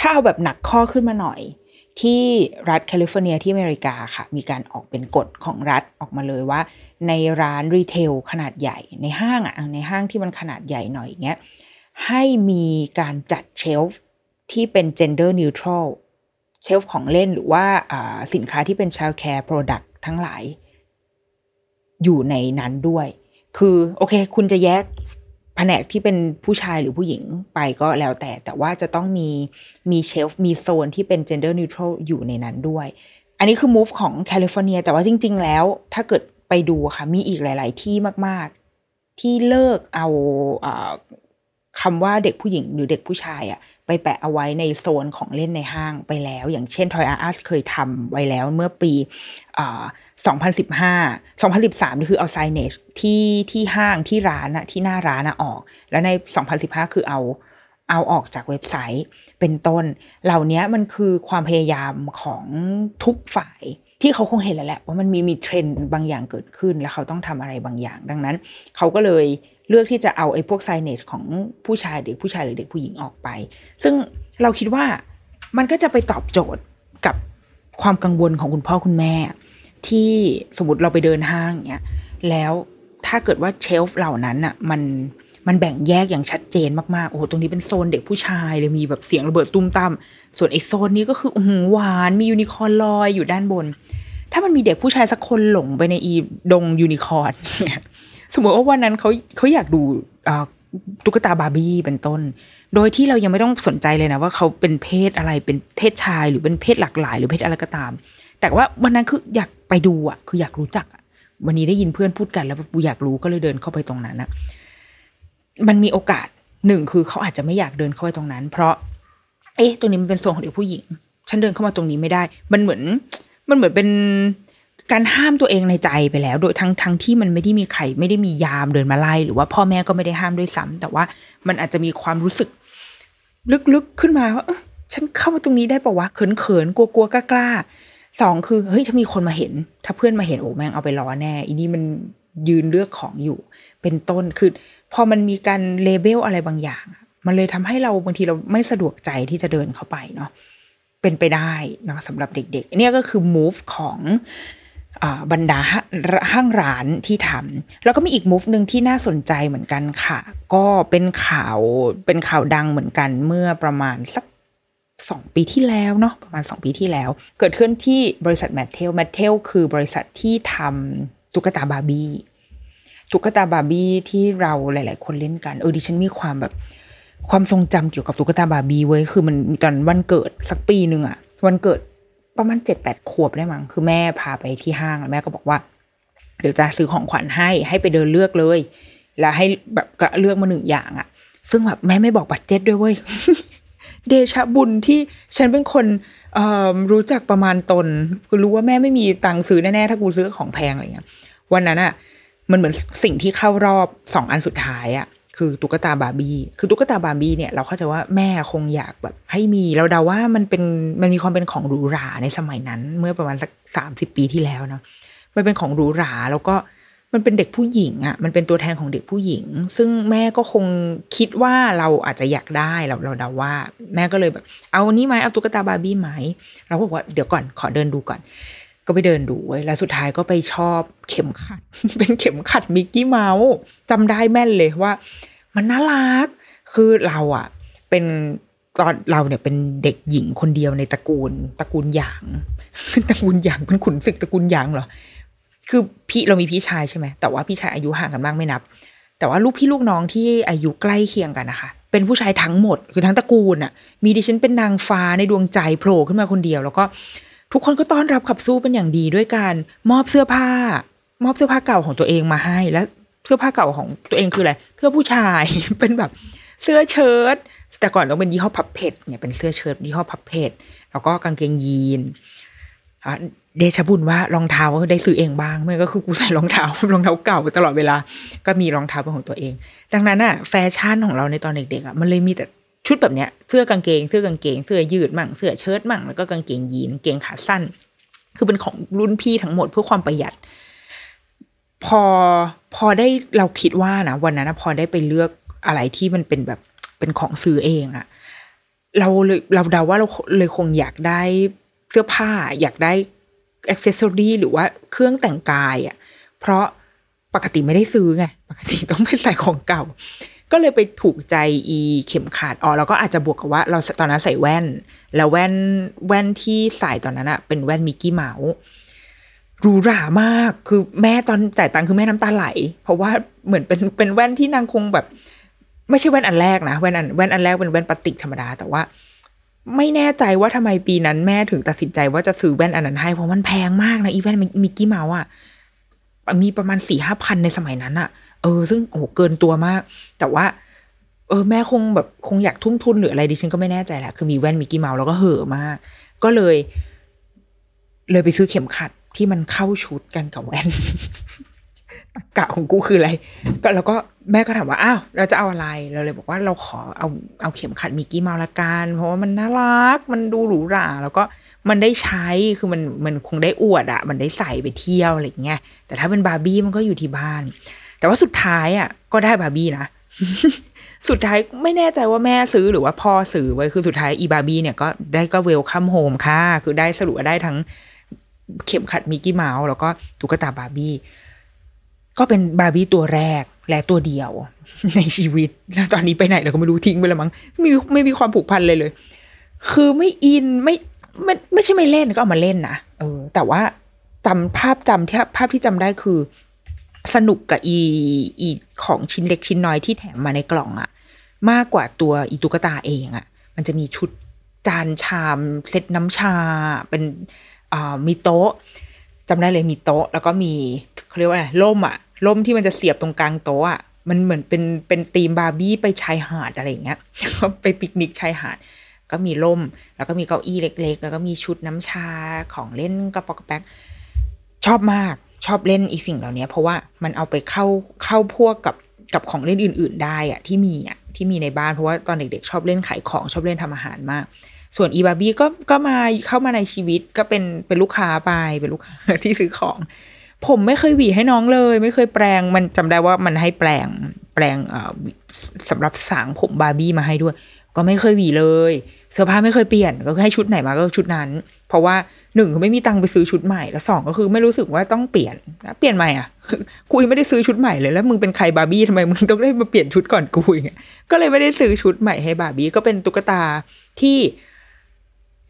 ถ้าเอาแบบหนักข้อขึ้นมาหน่อย ที่รัฐแคลิฟอร์เนียที่อเมริกาค่ะ มีการออกเป็นกฎของรัฐออกมาเลยว่า ในร้านรีเทลขนาดใหญ่ในห้างอะในห้างที่มันขนาดใหญ่หน่อยอย่างเงี้ยให้มีการจัดเชลฟ์ที่เป็น gender neutral เชลฟ์ของเล่นหรือว่าสินค้าที่เป็น child care product ทั้งหลาย อยู่ในนั้นด้วย คือโอเค คุณจะแยกแผนกที่เป็นผู้ชายหรือผู้หญิงไปก็แล้วแต่ แต่ว่าจะต้องมีมีเชลฟ์มีโซนที่เป็น gender neutral อยู่ในนั้นด้วย อันนี้คือ move ของแคลิฟอร์เนีย แต่ว่าจริง ๆ แล้ว ถ้าเกิดไปดูค่ะ มีอีกหลาย ๆ ที่มาก ๆ ที่เลิกเอาคำว่าเด็กผู้หญิงหรือเด็กผู้ชายอะ ไปแปะเอาไว้ในโซนของเล่นในห้างไปแล้ว อย่างเช่น Toy R Us เคยทำไว้แล้วเมื่อปี2015 2013นี่คือเอาไซเนจที่ที่ห้างที่ร้านอะที่หน้าร้านอะออก แล้วใน 2015 คือเอาเอาออกจากเว็บไซต์เป็นต้น เหล่านี้มันคือความพยายามของทุกฝ่ายที่เขาคงเห็นแล้วแหละว่ามันมีมีเทรนด์บางอย่างเกิดขึ้น แล้วเขาต้องทำอะไรบางอย่าง ดังนั้น เขาก็เลย เลือกที่จะเอาไอ้พวกไซเนจของผู้ชายเด็กผู้ชายหรือเด็กผู้หญิงออกไป ซึ่งเราคิดว่ามันก็จะไปตอบโจทย์กับความกังวลของคุณพ่อคุณแม่ ที่สมมติเราไปเดินห้างเนี้ยแล้วถ้าเกิดว่า shelf เหล่านั้นอะมันมันแบ่งแยกอย่างชัดเจนมากๆ โอ้โห ตรงนี้เป็นโซนเด็กผู้ชายเลยมีแบบเสียงระเบิดตุ้มตั้ม ส่วนไอ้โซนนี้ก็คืออืหวานมียูนิคอร์นลอยอยู่ด้านบน ถ้ามันมีเด็กผู้ชายสักคนหลงไปในอีดงยูนิคอร์นเนี่ย สมมติว่าวันนั้นเขาเขาอยากดูตุ๊กตาบาร์บี้เป็นต้น โดยที่เรายังไม่ต้องสนใจเลยนะว่าเขาเป็นเพศอะไรเป็นเพศชายหรือเป็นเพศหลากหลาย หรือเพศอะไรก็ตาม แต่ว่าวันนั้นคืออยากไปดูอะ คืออยากรู้จักวันนี้ได้ยินเพื่อนพูดกันแล้วปูอยากรู้ก็เลยเดินเข้าไปตรงนั้นนะมันมีโอกาสหนึ่งคือเขาอาจจะไม่อยากเดินเข้าไปตรงนั้น เพราะ เอ๊ะตรงนี้มันเป็นโซนของเด็กผู้หญิง ฉันเดินเข้ามาตรงนี้ไม่ได้ มันเหมือน มันเหมือนเป็น การห้ามตัวเองในใจไปแล้ว โดยทั้งทั้งที่มันไม่ได้มีใครไม่ได้มียามเดินมาไล่หรือว่าพ่อแม่ก็ไม่ได้ห้ามด้วยซ้ำแต่ว่ามันอาจจะมีความรู้สึก ลึกๆขึ้นมาว่าฉันเข้ามาตรงนี้ได้ปะวะเขินๆกลัวๆกล้าๆสองคือเฮ้ยถ้ามีคนมาเห็น ถ้าเพื่อนมาเห็นโอ้แม่งเอาไปล้อแน่อีนี่มันยืนเลือกของอยู่ เป็นต้นคือพอมันมีการเลเบลอะไรบางอย่าง มันเลยทำให้เราบางทีเราไม่สะดวกใจที่จะเดินเข้าไปเนาะเป็นไปได้นะสำหรับเด็ก ๆ เนี่ยก็คือ move ของ บรรดาห้างร้านที่ทำแล้วก็มีอีกมูฟหนึ่งที่น่าสนใจเหมือนกันค่ะ ก็เป็นข่าวเป็นข่าวดังเหมือนกันเมื่อประมาณสักสองปีที่แล้วเนาะประมาณสองปีที่แล้ว เกิดขึ้นที่บริษัท Mattel Mattel คือบริษัทที่ทำตุ๊กตาบาร์บี้ตุ๊กตาบาร์บี้ที่เราหลาย ๆ คนเล่นกันเออดิฉันมีความแบบความทรงจำเกี่ยวกับตุ๊กตาบาร์บี้เว้ยคือมันตอนวันเกิดสักปีหนึ่งอะวันเกิด ประมาณเจ็ดแปดขวบได้มั้งคือแม่พาไปที่ห้างแล้วแม่ก็บอกว่า เดี๋ยวจะซื้อของขวัญให้ให้ไปเดินเลือกเลย แล้วให้แบบเลือกมาหนึ่งอย่างอะซึ่งแบบแม่ไม่บอกบัตรเจ็ตด้วยเว้ยเดชะบุญที่ฉันเป็นคนรู้จักประมาณตนกูรู้ว่าแม่ไม่มีตังค์ซื้อแน่ๆถ้ากูซื้อของแพงอะไรเงี้ยวันนั้นอะมันเหมือนสิ่งที่เข้ารอบสองอันสุดท้ายอะ คือตุ๊กตาบาร์บี้ คือตุ๊กตาบาร์บี้เนี่ยเราเข้าใจว่าแม่คงอยากแบบให้มี เราเดาว่ามันเป็นมันมีความเป็นของหรูหราในสมัยนั้น เมื่อประมาณสักสามสิบปีที่แล้วเนาะ มันเป็นของหรูหราแล้วก็มันเป็นเด็กผู้หญิงอะ่ะ มันเป็นตัวแทนของเด็กผู้หญิง ซึ่งแม่ก็คงคิดว่าเราอาจจะอยากได้เราเราเดาว่า แม่ก็เลยแบบ เอาอันนี้ไหมเอาตุ๊กตาบาร์บี้ไหมเราก็บอกว่าเดี๋ยวก่อนขอเดินดูก่อน ก็ไปเดินดูไว้ยแล้วสุดท้ายก็ไปชอบเข็มขัด เป็นเข็มขัดมิกกี้เมาส์จำได้แม่นเลยว่า มันน่ารัก คือเราอะเป็นตอนเราเนี่ยเป็นเด็กหญิงคนเดียวในตระกูลตระกูลหยางตระกูลหยางเป็นขุนศึกตระกูลหยางเหรอคือพี่เรามีพี่ชายใช่ไหมแต่ว่าพี่ชายอายุห่างกันมากไม่นับ แต่ว่าลูกพี่ลูกน้องที่อายุใกล้เคียงกันนะคะเป็นผู้ชายทั้งหมดคือทั้งตระกูลอะ มีดิฉันเป็นนางฟ้าในดวงใจโผล่ขึ้นมาคนเดียว แล้วก็ ทุกคนก็ต้อนรับขับสู้เป็นอย่างดีด้วยการมอบเสื้อผ้า มอบเสื้อผ้าเก่าของตัวเองมาให้ แล้วเสื้อผ้าเก่าของตัวเองคืออะไรเสื้อผู้ชายเป็นแบบเสื้อเชิ้ตแต่ก่อนต้องเป็นยี่ห้อพับเพชเนี่ยเป็นเสื้อเชิ้ตยี่ห้อพับเพชแล้วก็กางเกงยีนเดชบุญว่ารองเท้าก็ได้ซื้อเองบ้างไม่ก็คือกูใส่รองเท้ารองเท้าเก่าตลอดเวลา ก็มีรองเท้าเป็นของตัวเอง ดังนั้นอะแฟชั่นของเราในตอนเด็กๆอะมันเลยมีแต่ ชุดแบบเนี้ยเสื้อกางเกงเสื้อกางเกงเสื้อยืดมั่งเสื้อเชิ้ตมั่งแล้วก็กางเกงยีนกางเกงขาสั้น คือเป็นของรุ่นพี่ทั้งหมดเพื่อความประหยัด พอพอได้เราคิดว่านะวันนั้นนะพอได้ไปเลือกอะไรที่มันเป็นแบบเป็นของซื้อเองอะเราเลยเราเดาว่าเราเลยคงอยากได้เสื้อผ้า อยากได้อ c เซสซอรีหรือว่าเครื่องแต่งกายอะเพราะปกติไม่ได้ซื้อไง ปกติต้องไปใส่ของเก่า ก็เลยไปถูกใจอีเข็มขัดอ๋อเราก็อาจจะบวกกับว่าเราตอนนั้นใส่แว่น แล้วแว่นแว่นที่ใส่ตอนนั้นอะเป็นแว่นมิกกี้เมาส์หรูหรามากคือแม่ตอนจ่ายตังค์คือแม่น้ำตาไหล เพราะว่าเหมือนเป็นเป็นแว่นที่นางคงแบบ ไม่ใช่แว่นอันแรกนะแว่นอันแว่นอันแรกเป็นแว่นพลาสติกธรรมดา แต่ว่าไม่แน่ใจว่าทำไมปีนั้นแม่ถึงตัดสินใจว่าจะซื้อแว่นอันนั้นให้เพราะมันแพงมากนะอีแว่นมิกกี้เมาส์อะมีประมาณสี่ห้าพันในสมัยนั้นอะ เออ ซึ่งโอ้โหเกินตัวมาก แต่ว่า เออ แม่คงแบบคงอยากทุ่มทุนหรืออะไรดิฉันก็ไม่แน่ใจแหละ คือมีแว่นมิกกี้เมาส์แล้วก็เห่อะมาก ก็เลย เลยไปซื้อเข็มขัดที่มันเข้าชุดกันกับแว่นตาก็ของกูคืออะไร ก็แล้วก็แม่ก็ถามว่า อ้าว เราจะเอาอะไร เราเลยบอกว่าเราขอเอาเอาเข็มขัดมิกกี้เมาส์ละกัน เพราะว่ามันน่ารัก มันดูหรูหรา แล้วก็มันได้ใช้ คือมันมันคงได้อวดอะมันได้ใส่ไปเที่ยวอะไรอย่างเงี้ย แต่ถ้าเป็นบาร์บี้มันก็อยู่ที่บ้าน แต่ว่าสุดท้ายอะ ก็ได้บาร์บี้นะ สุดท้ายไม่แน่ใจว่าแม่ซื้อหรือว่าพ่อซื้อไว้คือสุดท้ายอีบาร์บี้เนี่ยก็ได้ก็ welcome home ค่ะ คือได้สรุปได้ทั้งเข็มขัดมิกกี้เมาส์แล้วก็ตุ๊กตาบาร์บี้ก็เป็นบาร์บี้ตัวแรกและตัวเดียว ในชีวิต แล้วตอนนี้ไปไหนเราก็ไม่รู้ทิ้งไปแล้วมั้งไม่มีไม่มีความผูกพันเลยเลย คือไม่อินไม่ไม่ไม่ใช่ไม่เล่นก็เอามาเล่นนะเออ แต่ว่าจำภาพจำที่ภาพที่จำได้คือ สนุกกับอีอีของชิ้นเล็กชิ้นน้อยที่แถมมาในกล่องอะมากกว่าตัวอีตุ๊กตาเองอะมันจะมีชุดจานชามเซตน้ำชาเป็นอ่ามีโต๊ะจำได้เลยมีโต๊ะ แล้วก็มีเขาเรียกว่าอะไรล่มอะล่มที่มันจะเสียบตรงกลางโต๊ะอะมันเหมือนเป็นเป็นธีมบาร์บี้ไปชายหาดอะไรอย่างเงี้ยไปปิกนิกชายหาด ก็มีล่ม แล้วก็มีเก้าอี้เล็ก ๆ แล้วก็มีชุดน้ำชาของเล่นกระป๋อกกระแป๊กชอบมาก ชอบเล่นอีสิ่งเหล่านี้เพราะว่ามันเอาไปเข้าเข้าพวกกับกับของเล่นอื่น ๆ ได้อะที่มีอะที่มีในบ้านเพราะว่าตอนเด็กๆ ชอบเล่นขายของชอบเล่นทำอาหารมาก ส่วนอีบาร์บี้ก็ก็มาเข้ามาในชีวิตก็เป็นเป็นลูกค้าไปเป็นลูกค้าที่ซื้อของ ผมไม่เคยหวีให้น้องเลย ไม่เคยแปลงมันจำได้ว่ามันให้แปลงแปลงเอ่อสำหรับสางผมบาร์บี้มาให้ด้วย ก็ไม่เคยหวีเลย เสื้อผ้าไม่เคยเปลี่ยนก็คือให้ชุดไหนมาก็ชุดนั้น เพราะว่าหนึ่งคือไม่มีตังค์ไปซื้อชุดใหม่แล้วสองก็คือไม่รู้สึกว่าต้องเปลี่ยนเปลี่ยนใหม่อะกูยังไม่ได้ซื้อชุดใหม่เลยแล้วมึงเป็นใครบาร์บี้ทำไมมึงต้องได้มาเปลี่ยนชุดก่อนกูอย่างเงี้ยก็เลยไม่ได้ซื้อชุดใหม่ให้บาร์บี้ก็เป็นตุ๊กตาที่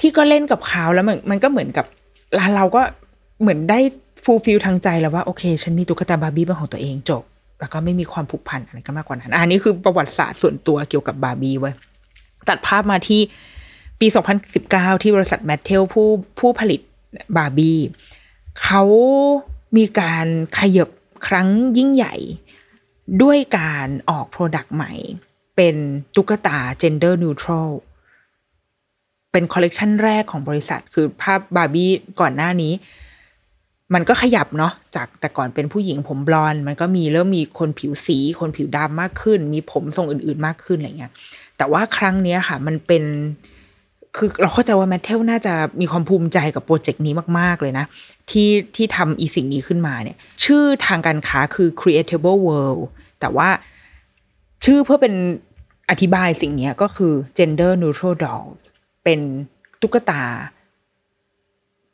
ที่ก็เล่นกับเขาแล้วมันมันก็เหมือนกับเราเราก็เหมือนได้ fulfill ทางใจแล้วว่าโอเค ฉันมีตุ๊กตาบาร์บี้เป็นของตัวเองจบ แล้วก็ไม่มีความผูกพันอะไรก็มากกว่านั้นอันนี้คือประวัติศาสตร์ส่วนตัวเกี่ยวกับบาร์บี้เว้ยตัดภาพมาที่ ปี 2019 ที่บริษัท Mattel ผู้ผู้ผลิตบาร์บี้เขามีการขยับครั้งยิ่งใหญ่ ด้วยการออก product ใหม่ เป็นตุ๊กตา gender neutral เป็นคอลเลกชันแรกของบริษัทคือภาพบาร์บี้ก่อนหน้านี้ มันก็ขยับเนาะจากแต่ก่อนเป็นผู้หญิงผมบลอนด์มันก็มีเริ่มมีคนผิวสี คนผิวดำมากขึ้น มีผมทรงอื่นๆมากขึ้นอะไรเงี้ยแต่ว่าครั้งนี้ค่ะ มันเป็น คือเราเข้าใจว่าแมทเทลน่าจะมีความภูมิใจกับโปรเจกต์นี้มาก ๆ เลยนะ ที่ที่ทำอีสิ่งนี้ขึ้นมาเนี่ย ชื่อทางการค้าคือ creatable world แต่ว่าชื่อเพื่อเป็นอธิบายสิ่งนี้ก็คือ gender neutral dolls เป็นตุ๊กตา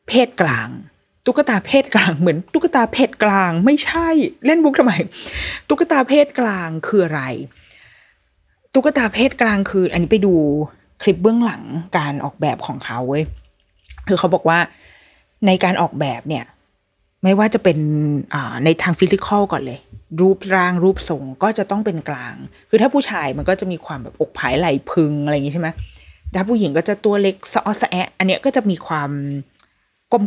เพศกลาง ตุ๊กตาเพศกลางเหมือน ตุ๊กตาเพศกลางไม่ใช่ เล่นบุกทำไม ตุ๊กตาเพศกลางคืออะไร ตุ๊กตาเพศกลางคือ อันนี้ไปดู คลิปเบื้องหลังการออกแบบของเขาเว้ยคือเขาบอกว่าในการออกแบบเนี่ย ไม่ว่าจะเป็นในทางฟิสิกอลก่อนเลย รูปร่างรูปทรงก็จะต้องเป็นกลาง คือถ้าผู้ชายมันก็จะมีความแบบอกผายไหลพึงอะไรอย่างงี้ใช่ไหมถ้าผู้หญิงก็จะตัวเล็กสะอสะแอะอันเนี้ยก็จะมีความ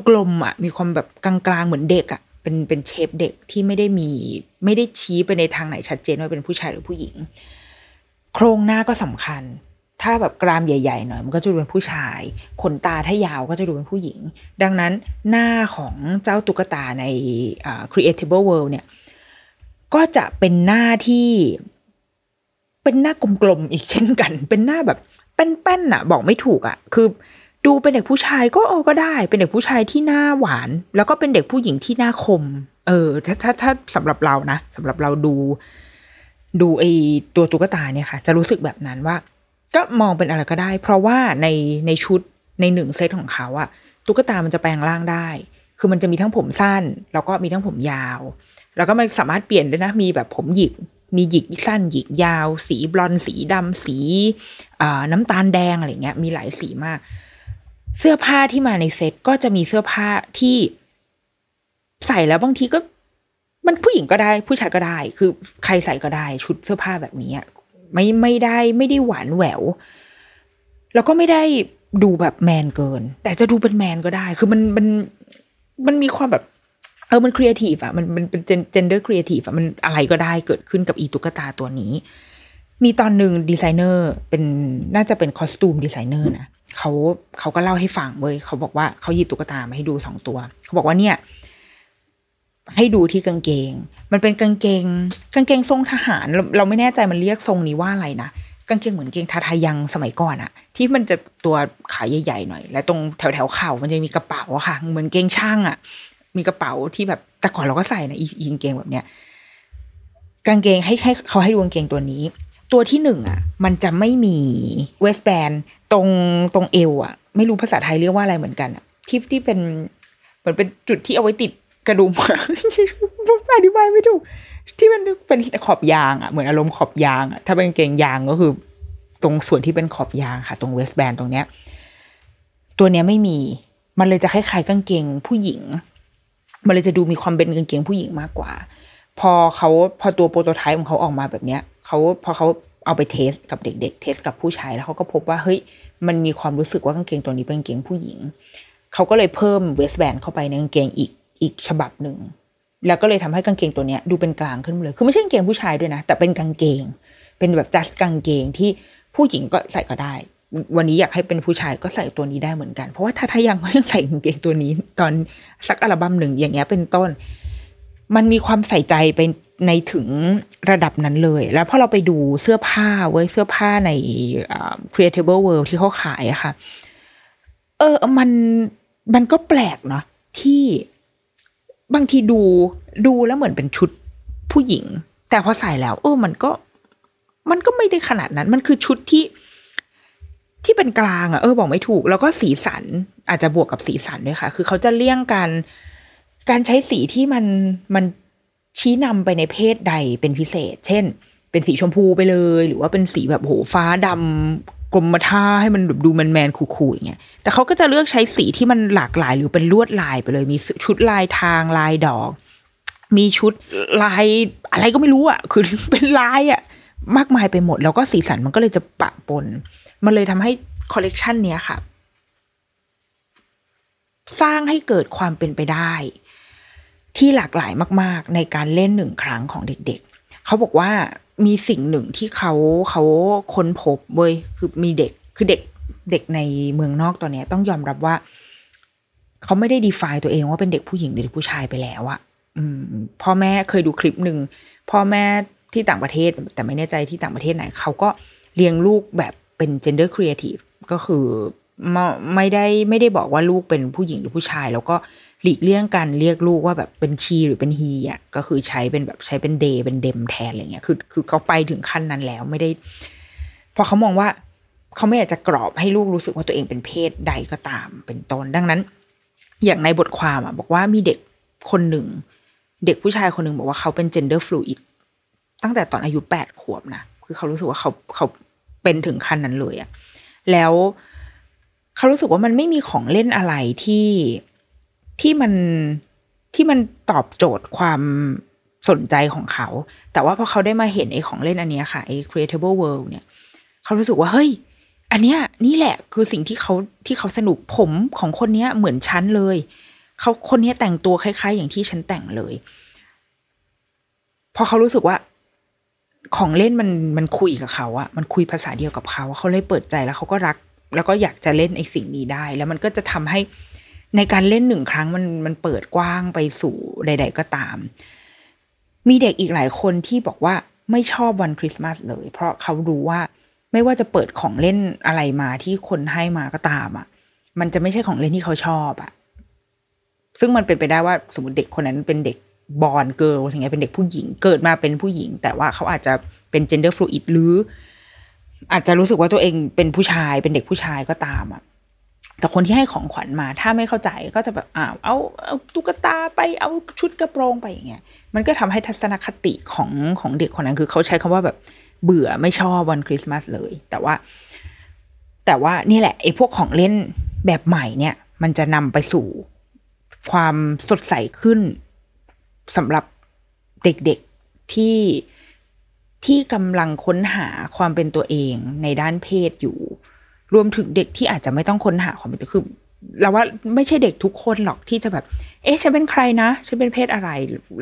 กลมๆอะ มีความแบบกลางๆเหมือนเด็กอะเป็นเป็นเชฟเด็กที่ไม่ได้มีไม่ได้ชี้ไปในทางไหนชัดเจนว่าเป็นผู้ชายหรือผู้หญิง โครงหน้าก็สำคัญ ถ้าแบบกรามใหญ่ๆหน่อยมันก็จะดูเป็นผู้ชาย ขนตาถ้ายาวก็จะดูเป็นผู้หญิง ดังนั้นหน้าของเจ้าตุ๊กตาใน Creatable World เนี่ยก็จะเป็นหน้าที่เป็นหน้ากลมๆอีกเช่นกัน เป็นหน้าแบบแป้นๆอะบอกไม่ถูกอะคือดูเป็นเด็กผู้ชายก็เออก็ได้ เป็นเด็กผู้ชายที่หน้าหวาน แล้วก็เป็นเด็กผู้หญิงที่หน้าคม เออ ถ้าถ้าถ้าสำหรับเรานะสำหรับเราดู ดูไอตัวตุ๊กตาเนี่ยค่ะ จะรู้สึกแบบนั้นว่า ก็มองเป็นอะไรก็ได้ เพราะว่าในในชุดในหนึ่งเซตของเขาอะตุ๊กตามันจะแปลงร่างได้ คือมันจะมีทั้งผมสั้น แล้วก็มีทั้งผมยาว แล้วก็มันสามารถเปลี่ยนได้นะ มีแบบผมหยิก มีหยิกสั้นหยิกยาว สีบลอนสีดำสีน้ำตาลแดงอะไรเงี้ย มีหลายสีมาก เสื้อผ้าที่มาในเซตก็จะมีเสื้อผ้าที่ใส่แล้วบางทีก็มันผู้หญิงก็ได้ผู้ชายก็ได้ คือใครใส่ก็ได้ชุดเสื้อผ้าแบบนี้ ไม่ไม่ได้ไม่ได้หวานแหวว แล้วก็ไม่ได้ดูแบบแมนเกิน แต่จะดูเป็นแมนก็ได้ คือมันมันมันมีความแบบเออมันครีเอทีฟอะมันมันเป็น gender creative อะมันอะไรก็ได้เกิดขึ้นกับอีตุ๊กตาตัวนี้ มีตอนหนึ่งดีไซเนอร์เป็นน่าจะเป็นคอสตูมดีไซเนอร์นะเขาเขาก็เล่าให้ฟังเว้ยเขาบอกว่าเขาหยิบตุ๊กตามาให้ดูสองตัว เขาบอกว่าเนี่ย ให้ดูที่กางเกง มันเป็นกางเกง กางเกงทรงทหารเราเราไม่แน่ใจมันเรียกทรงนี้ว่าอะไรนะกางเกงเหมือนเกงทาทายังสมัยก่อนอะที่มันจะตัวขาใหญ่ๆหน่อย และตรงแถวแถวๆเข่ามันจะมีกระเป๋าค่ะ เหมือนเกงช่างอะมีกระเป๋าที่แบบแต่ก่อนเราก็ใส่นะอีอีกางเกงแบบเนี้ยกางเกงให้ให้เขาให้ดูกางเกงตัวนี้ ตัวที่หนึ่งอะ มันจะไม่มีเวสแบนตรงตรงเอวอะ ไม่รู้ภาษาไทยเรียกว่าอะไรเหมือนกันอะที่ที่เป็นเหมือนเป็นจุดที่เอาไว้ติด กระดุมอธิบายไม่ถูก ที่มันเป็นขอบยางอะเหมือนอารมณ์ขอบยางอะถ้าเป็นเกงยางก็คือ ตรงส่วนที่เป็นขอบยางค่ะ ตรงเวสแบนตรงเนี้ย ตัวเนี้ยไม่มี มันเลยจะคล้ายๆกางเกงผู้หญิง มันเลยจะดูมีความเป็นกางเกงผู้หญิงมากกว่า พอเขาพอตัวโปรโตไทป์ของเขาออกมาแบบเนี้ยเขาพอเขาเอาไปเทสกับเด็ก ๆ เทสกับผู้ชายแล้วเขาก็พบว่าเฮ้ยมันมีความรู้สึกว่ากางเกงตัวนี้เป็นกางเกงผู้หญิงเขาก็เลยเพิ่มเวสแบนเข้าไปในกางเกงอีก อีกฉบับหนึ่ง แล้วก็เลยทำให้กางเกงตัวเนี้ยดูเป็นกลางขึ้นเลย คือไม่ใช่กางเกงผู้ชายด้วยนะ แต่เป็นกางเกง เป็นแบบจัสกางเกงที่ผู้หญิงก็ใส่ก็ได้ วันนี้อยากให้เป็นผู้ชายก็ใส่ตัวนี้ได้เหมือนกัน เพราะว่าถ้าทายังก็ยังใส่กางเกงตัวนี้ ตอนสักอัลบั้มหนึ่งอย่างเงี้ยเป็นต้น มันมีความใส่ใจไปในถึงระดับนั้นเลย แล้วพอเราไปดูเสื้อผ้าเว้ยเสื้อผ้าในอ่า Creatable World ที่เขาขายอะค่ะ เออ มันมันก็แปลกเนาะที่ บางทีดูดูแล้วเหมือนเป็นชุดผู้หญิง แต่พอใส่แล้วเออมันก็ มันก็ไม่ได้ขนาดนั้น มันคือชุดที่ที่เป็นกลางอะเออบอกไม่ถูก แล้วก็สีสันอาจจะบวกกับสีสันด้วยค่ะ คือเขาจะเลี่ยงการการใช้สีที่มันมันชี้นำไปในเพศใดเป็นพิเศษ เช่น เป็นสีชมพูไปเลย หรือว่าเป็นสีแบบโหฟ้าดำ กรมท่าให้มันแบบดูแมนแมนๆคูลๆอย่างเงี้ยแต่เขาก็จะเลือกใช้สีที่มันหลากหลายหรือเป็นลวดลายไปเลย มีชุดลายทางลายดอก มีชุดลายอะไรก็ไม่รู้อะคือเป็นลายอะมากมายไปหมด แล้วก็สีสันมันก็เลยจะปะปน มันเลยทำให้คอลเลกชันเนี้ยค่ะ สร้างให้เกิดความเป็นไปได้ ที่หลากหลายมาก ๆ ในการเล่นหนึ่งครั้งของเด็กๆ เขาบอกว่ามีสิ่งหนึ่งที่เขาเขาค้นพบเว้ยคือมีเด็กคือเด็กเด็กในเมืองนอกตอนเนี้ยต้องยอมรับว่า เขาไม่ได้ define ตัวเองว่าเป็นเด็กผู้หญิงหรือเด็กผู้ชายไปแล้วอะอืมพ่อแม่เคยดูคลิปหนึ่งพ่อแม่ที่ต่างประเทศ แต่ไม่แน่ใจที่ต่างประเทศไหนเขาก็เลี้ยงลูกแบบเป็น gender creative ก็คือไม่ได้ไม่ได้บอกว่าลูกเป็นผู้หญิงหรือผู้ชาย แล้วก็ หลีกเลี่ยงการเรียกลูกว่าแบบเป็นชีหรือเป็นฮีอะก็คือใช้เป็นแบบใช้เป็นเดย์เป็นเดมแทนอะไรเงี้ยคือคือเขาไปถึงขั้นนั้นแล้วไม่ได้พอเขามองว่าเขาไม่อยากจะกรอบให้ลูกรู้สึกว่าตัวเองเป็นเพศใดก็ตามเป็นต้นดังนั้น อย่างในบทความอะบอกว่ามีเด็กคนหนึ่ง เด็กผู้ชายคนหนึ่งบอกว่าเขาเป็น gender fluid ตั้งแต่ตอนอายุแปดขวบนะคือเขารู้สึกว่าเขาเขาเป็นถึงขั้นนั้นเลยอะแล้วเขารู้สึกว่ามันไม่มีของเล่นอะไรที่ ที่มันที่มันตอบโจทย์ความสนใจของเขา แต่ว่าพอเขาได้มาเห็นไอ้ของเล่นอันนี้ค่ะไอ้ creatable world เนี่ย เขารู้สึกว่า เฮ้ย อันเนี้ยนี่แหละคือสิ่งที่เขาที่เขาสนุกผมของคนเนี้ยเหมือนฉันเลย เขาคนเนี้ยแต่งตัวคล้าย ๆ อย่างที่ฉันแต่งเลย พอเขารู้สึกว่า ของเล่นมันมันคุยกับเขาอะมันคุยภาษาเดียวกับเขา เขาเลยเปิดใจแล้วเขาก็รัก แล้วก็อยากจะเล่นไอ้สิ่งนี้ได้ แล้วมันก็จะทำให้ ในการเล่นหนึ่งครั้งมันมันเปิดกว้างไปสู่ใด ๆ ก็ตาม มีเด็กอีกหลายคนที่บอกว่าไม่ชอบวันคริสต์มาสเลย เพราะเขารู้ว่าไม่ว่าจะเปิดของเล่นอะไรมาที่คนให้มาก็ตามอะมันจะไม่ใช่ของเล่นที่เขาชอบอะซึ่งมันเป็นไปได้ว่าสมมติเด็กคนนั้นเป็นเด็กบอลเกิร์ลอย่างเงี้ยเป็นเด็กผู้หญิงเกิดมาเป็นผู้หญิง แต่ว่าเขาอาจจะเป็น gender fluid หรือ อาจจะรู้สึกว่าตัวเองเป็นผู้ชายเป็นเด็กผู้ชายก็ตามอะ แต่คนที่ให้ของขวัญมาถ้าไม่เข้าใจก็จะแบบอ้าวเอาเอาตุ๊กตาไปเอาชุดกระโปรงไปอย่างเงี้ยมันก็ทำให้ทัศนคติของของเด็กคนนั้นคือเขาใช้คำว่าแบบเบื่อไม่ชอบวันคริสต์มาสเลย แต่ว่า แต่ว่านี่แหละไอ้พวกของเล่นแบบใหม่เนี่ย มันจะนำไปสู่ความสดใสขึ้นสำหรับเด็กๆที่ที่กำลังค้นหาความเป็นตัวเองในด้านเพศอยู่ รวมถึงเด็กที่อาจจะไม่ต้องค้นหาความเป็นตัวคือเราว่าไม่ใช่เด็กทุกคนหรอกที่จะแบบ เอ๊ะฉันเป็นใครนะฉันเป็นเพศอะไร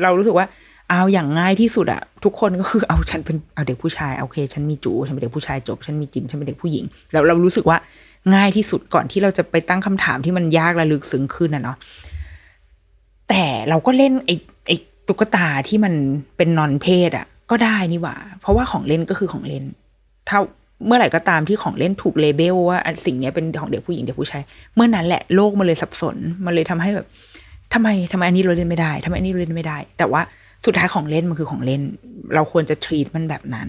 เรารู้สึกว่าเอาอย่างง่ายที่สุดอะทุกคนก็คือเอาฉันเป็นเอาเด็กผู้ชายโอเค ฉันมีจูฉันเป็นเด็กผู้ชายจบ ฉันมีจิมฉันเป็นเด็กผู้หญิงแล้วเรารู้สึกว่าง่ายที่สุดก่อนที่เราจะไปตั้งคำถามที่มันยากและลึกซึ้งขึ้นนะเนาะแต่เราก็เล่นไอ้ไอ้ตุ๊กตาที่มันเป็นนอนเพศอะก็ได้นี่หว่า เพราะว่าของเล่นก็คือของเล่น ถ้า เมื่อไหร่ก็ตามที่ของเล่นถูก label ว่าสิ่งนี้เป็นของเด็กผู้หญิงเด็กผู้ชายเมื่อนั้นแหละโลกมันเลยสับสน มันเลยทำให้แบบทำไมทำไมอันนี้เราเล่นไม่ได้ทำไมอันนี้เราเล่นไม่ได้ แต่ว่าสุดท้ายของเล่นมันคือของเล่น เราควรจะ treat มันแบบนั้น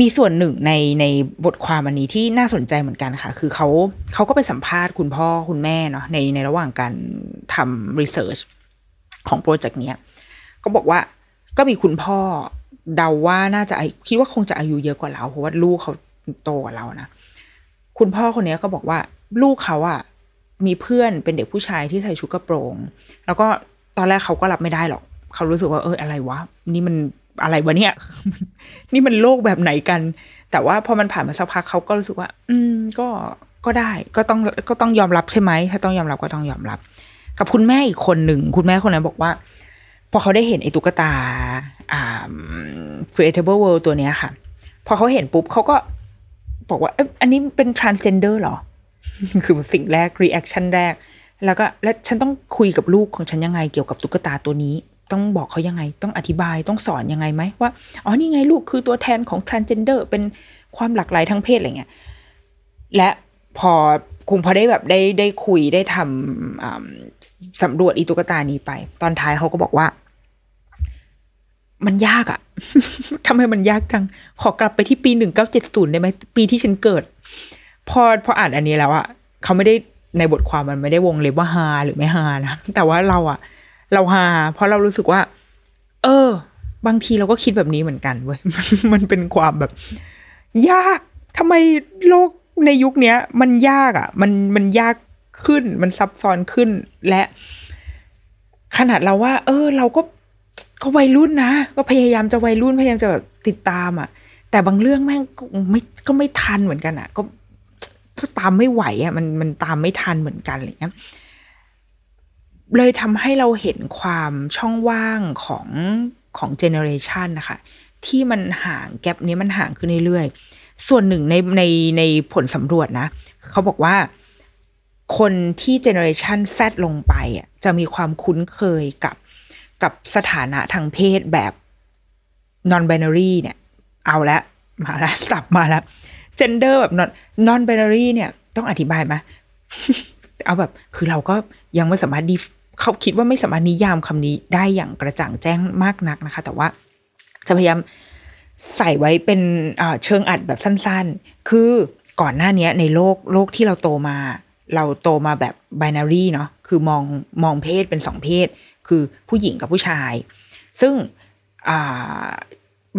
มีส่วนหนึ่งในในบทความอันนี้ที่น่าสนใจเหมือนกันค่ะ คือเขาเขาก็ไปสัมภาษณ์คุณพ่อคุณแม่เนาะในในระหว่างการทำ research ของ project เนี้ยก็บอกว่าก็มีคุณพ่อ เดาว่าน่าจะคิดว่าคงจะอายุเยอะกว่าเรา เพราะว่าลูกเขาโตกว่าเรานะคุณพ่อคนนี้ก็บอกว่า ลูกเขาอะมีเพื่อนเป็นเด็กผู้ชายที่ใส่ชุดกระโปรง แล้วก็ตอนแรกเขาก็รับไม่ได้หรอก เขารู้สึกว่าเอออะไรวะ นี่มันอะไรวะเนี่ย นี่มันโลกแบบไหนกัน แต่ว่าพอมันผ่านมาสักพักเขาก็รู้สึกว่า อืม ก็ก็ได้ก็ต้องก็ต้องยอมรับใช่ไหมถ้าต้องยอมรับก็ต้องยอมรับ กับคุณแม่อีกคนหนึ่ง คุณแม่คนนั้นบอกว่า พอเขาได้เห็นไอ้ตุ๊กตาอ่า creatable world ตัวเนี้ยค่ะ พอเขาเห็นปุ๊บเขาก็บอกว่าเอ๊ะอันนี้เป็น transgender เหรอ คือสิ่งแรก reaction แรก แล้วก็แล้วฉันต้องคุยกับลูกของฉันยังไงเกี่ยวกับตุ๊กตาตัวนี้ ต้องบอกเขายังไง ต้องอธิบายต้องสอนยังไงไหมว่า อ๋อ นี่ไงลูกคือตัวแทนของ transgender เป็นความหลากหลายทางเพศอะไรเงี้ย และพอคงพอได้แบบได้ได้คุยได้ทำสำรวจอีตุ๊กตานี้ไป ตอนท้ายเขาก็บอกว่า มันยากอะทำไมมันยากจัง ขอกลับไปที่ปีหนึ่งเก้าเจ็ดศูนย์ได้ไหมปีที่ฉันเกิด พอพออ่านอันนี้แล้วอะเขาไม่ได้ในบทความมันไม่ได้วงเล็บว่าฮาหรือไม่ฮานะ แต่ว่าเราอะเราฮาเพราะเรารู้สึกว่า เออ บางทีเราก็คิดแบบนี้เหมือนกันเว้ยมันเป็นความแบบ ยากทำไมโลกในยุคเนี้ย มันยากอะ่ะมันมันยากขึ้น มันซับซ้อนขึ้นและ ขนาดเราว่า เออ เราก็ ก็วัยรุ่นนะ ก็พยายามจะวัยรุ่นพยายามจะแบบติดตามอะ่ะ แต่บางเรื่องแม่งก็ไม่ก็ไม่ทันเหมือนกันอะ่ะ ก็ตามไม่ไหวอะ่ะมันมันตามไม่ทันเหมือนกันอะไรเงี้ยเลยทำให้เราเห็นความช่องว่างของของเจเนอเรชันนะคะ ที่มันห่างแกลบนี้มันห่างขึ้นเรื่อยๆ ส่วนหนึ่งในในในผลสำรวจนะ เขาบอกว่าคนที่เจเนอเรชัน Z ลงไปอะจะมีความคุ้นเคยกับ กับสถานะทางเพศแบบ non binary เนี่ย เอาละมาล้วสับมาล้ว gender แบบ non non binary เนี่ย ต้องอธิบายไหมเอาแบบ คือเราก็ยังไม่สามารถดีเขาคิดว่าไม่สามารถนิยามคำนี้ได้อย่างกระจ่างแจ้งมากนักนะคะ แต่ว่าจะพยายามใส่ไว้เป็นเชิงอัดแบบสั้นๆ คือก่อนหน้านี้ในโลกโลกที่เราโตมา เราโตมาแบบ binary เนาะ คือมองมองเพศเป็นสองเพศ คือผู้หญิงกับผู้ชาย ซึ่ง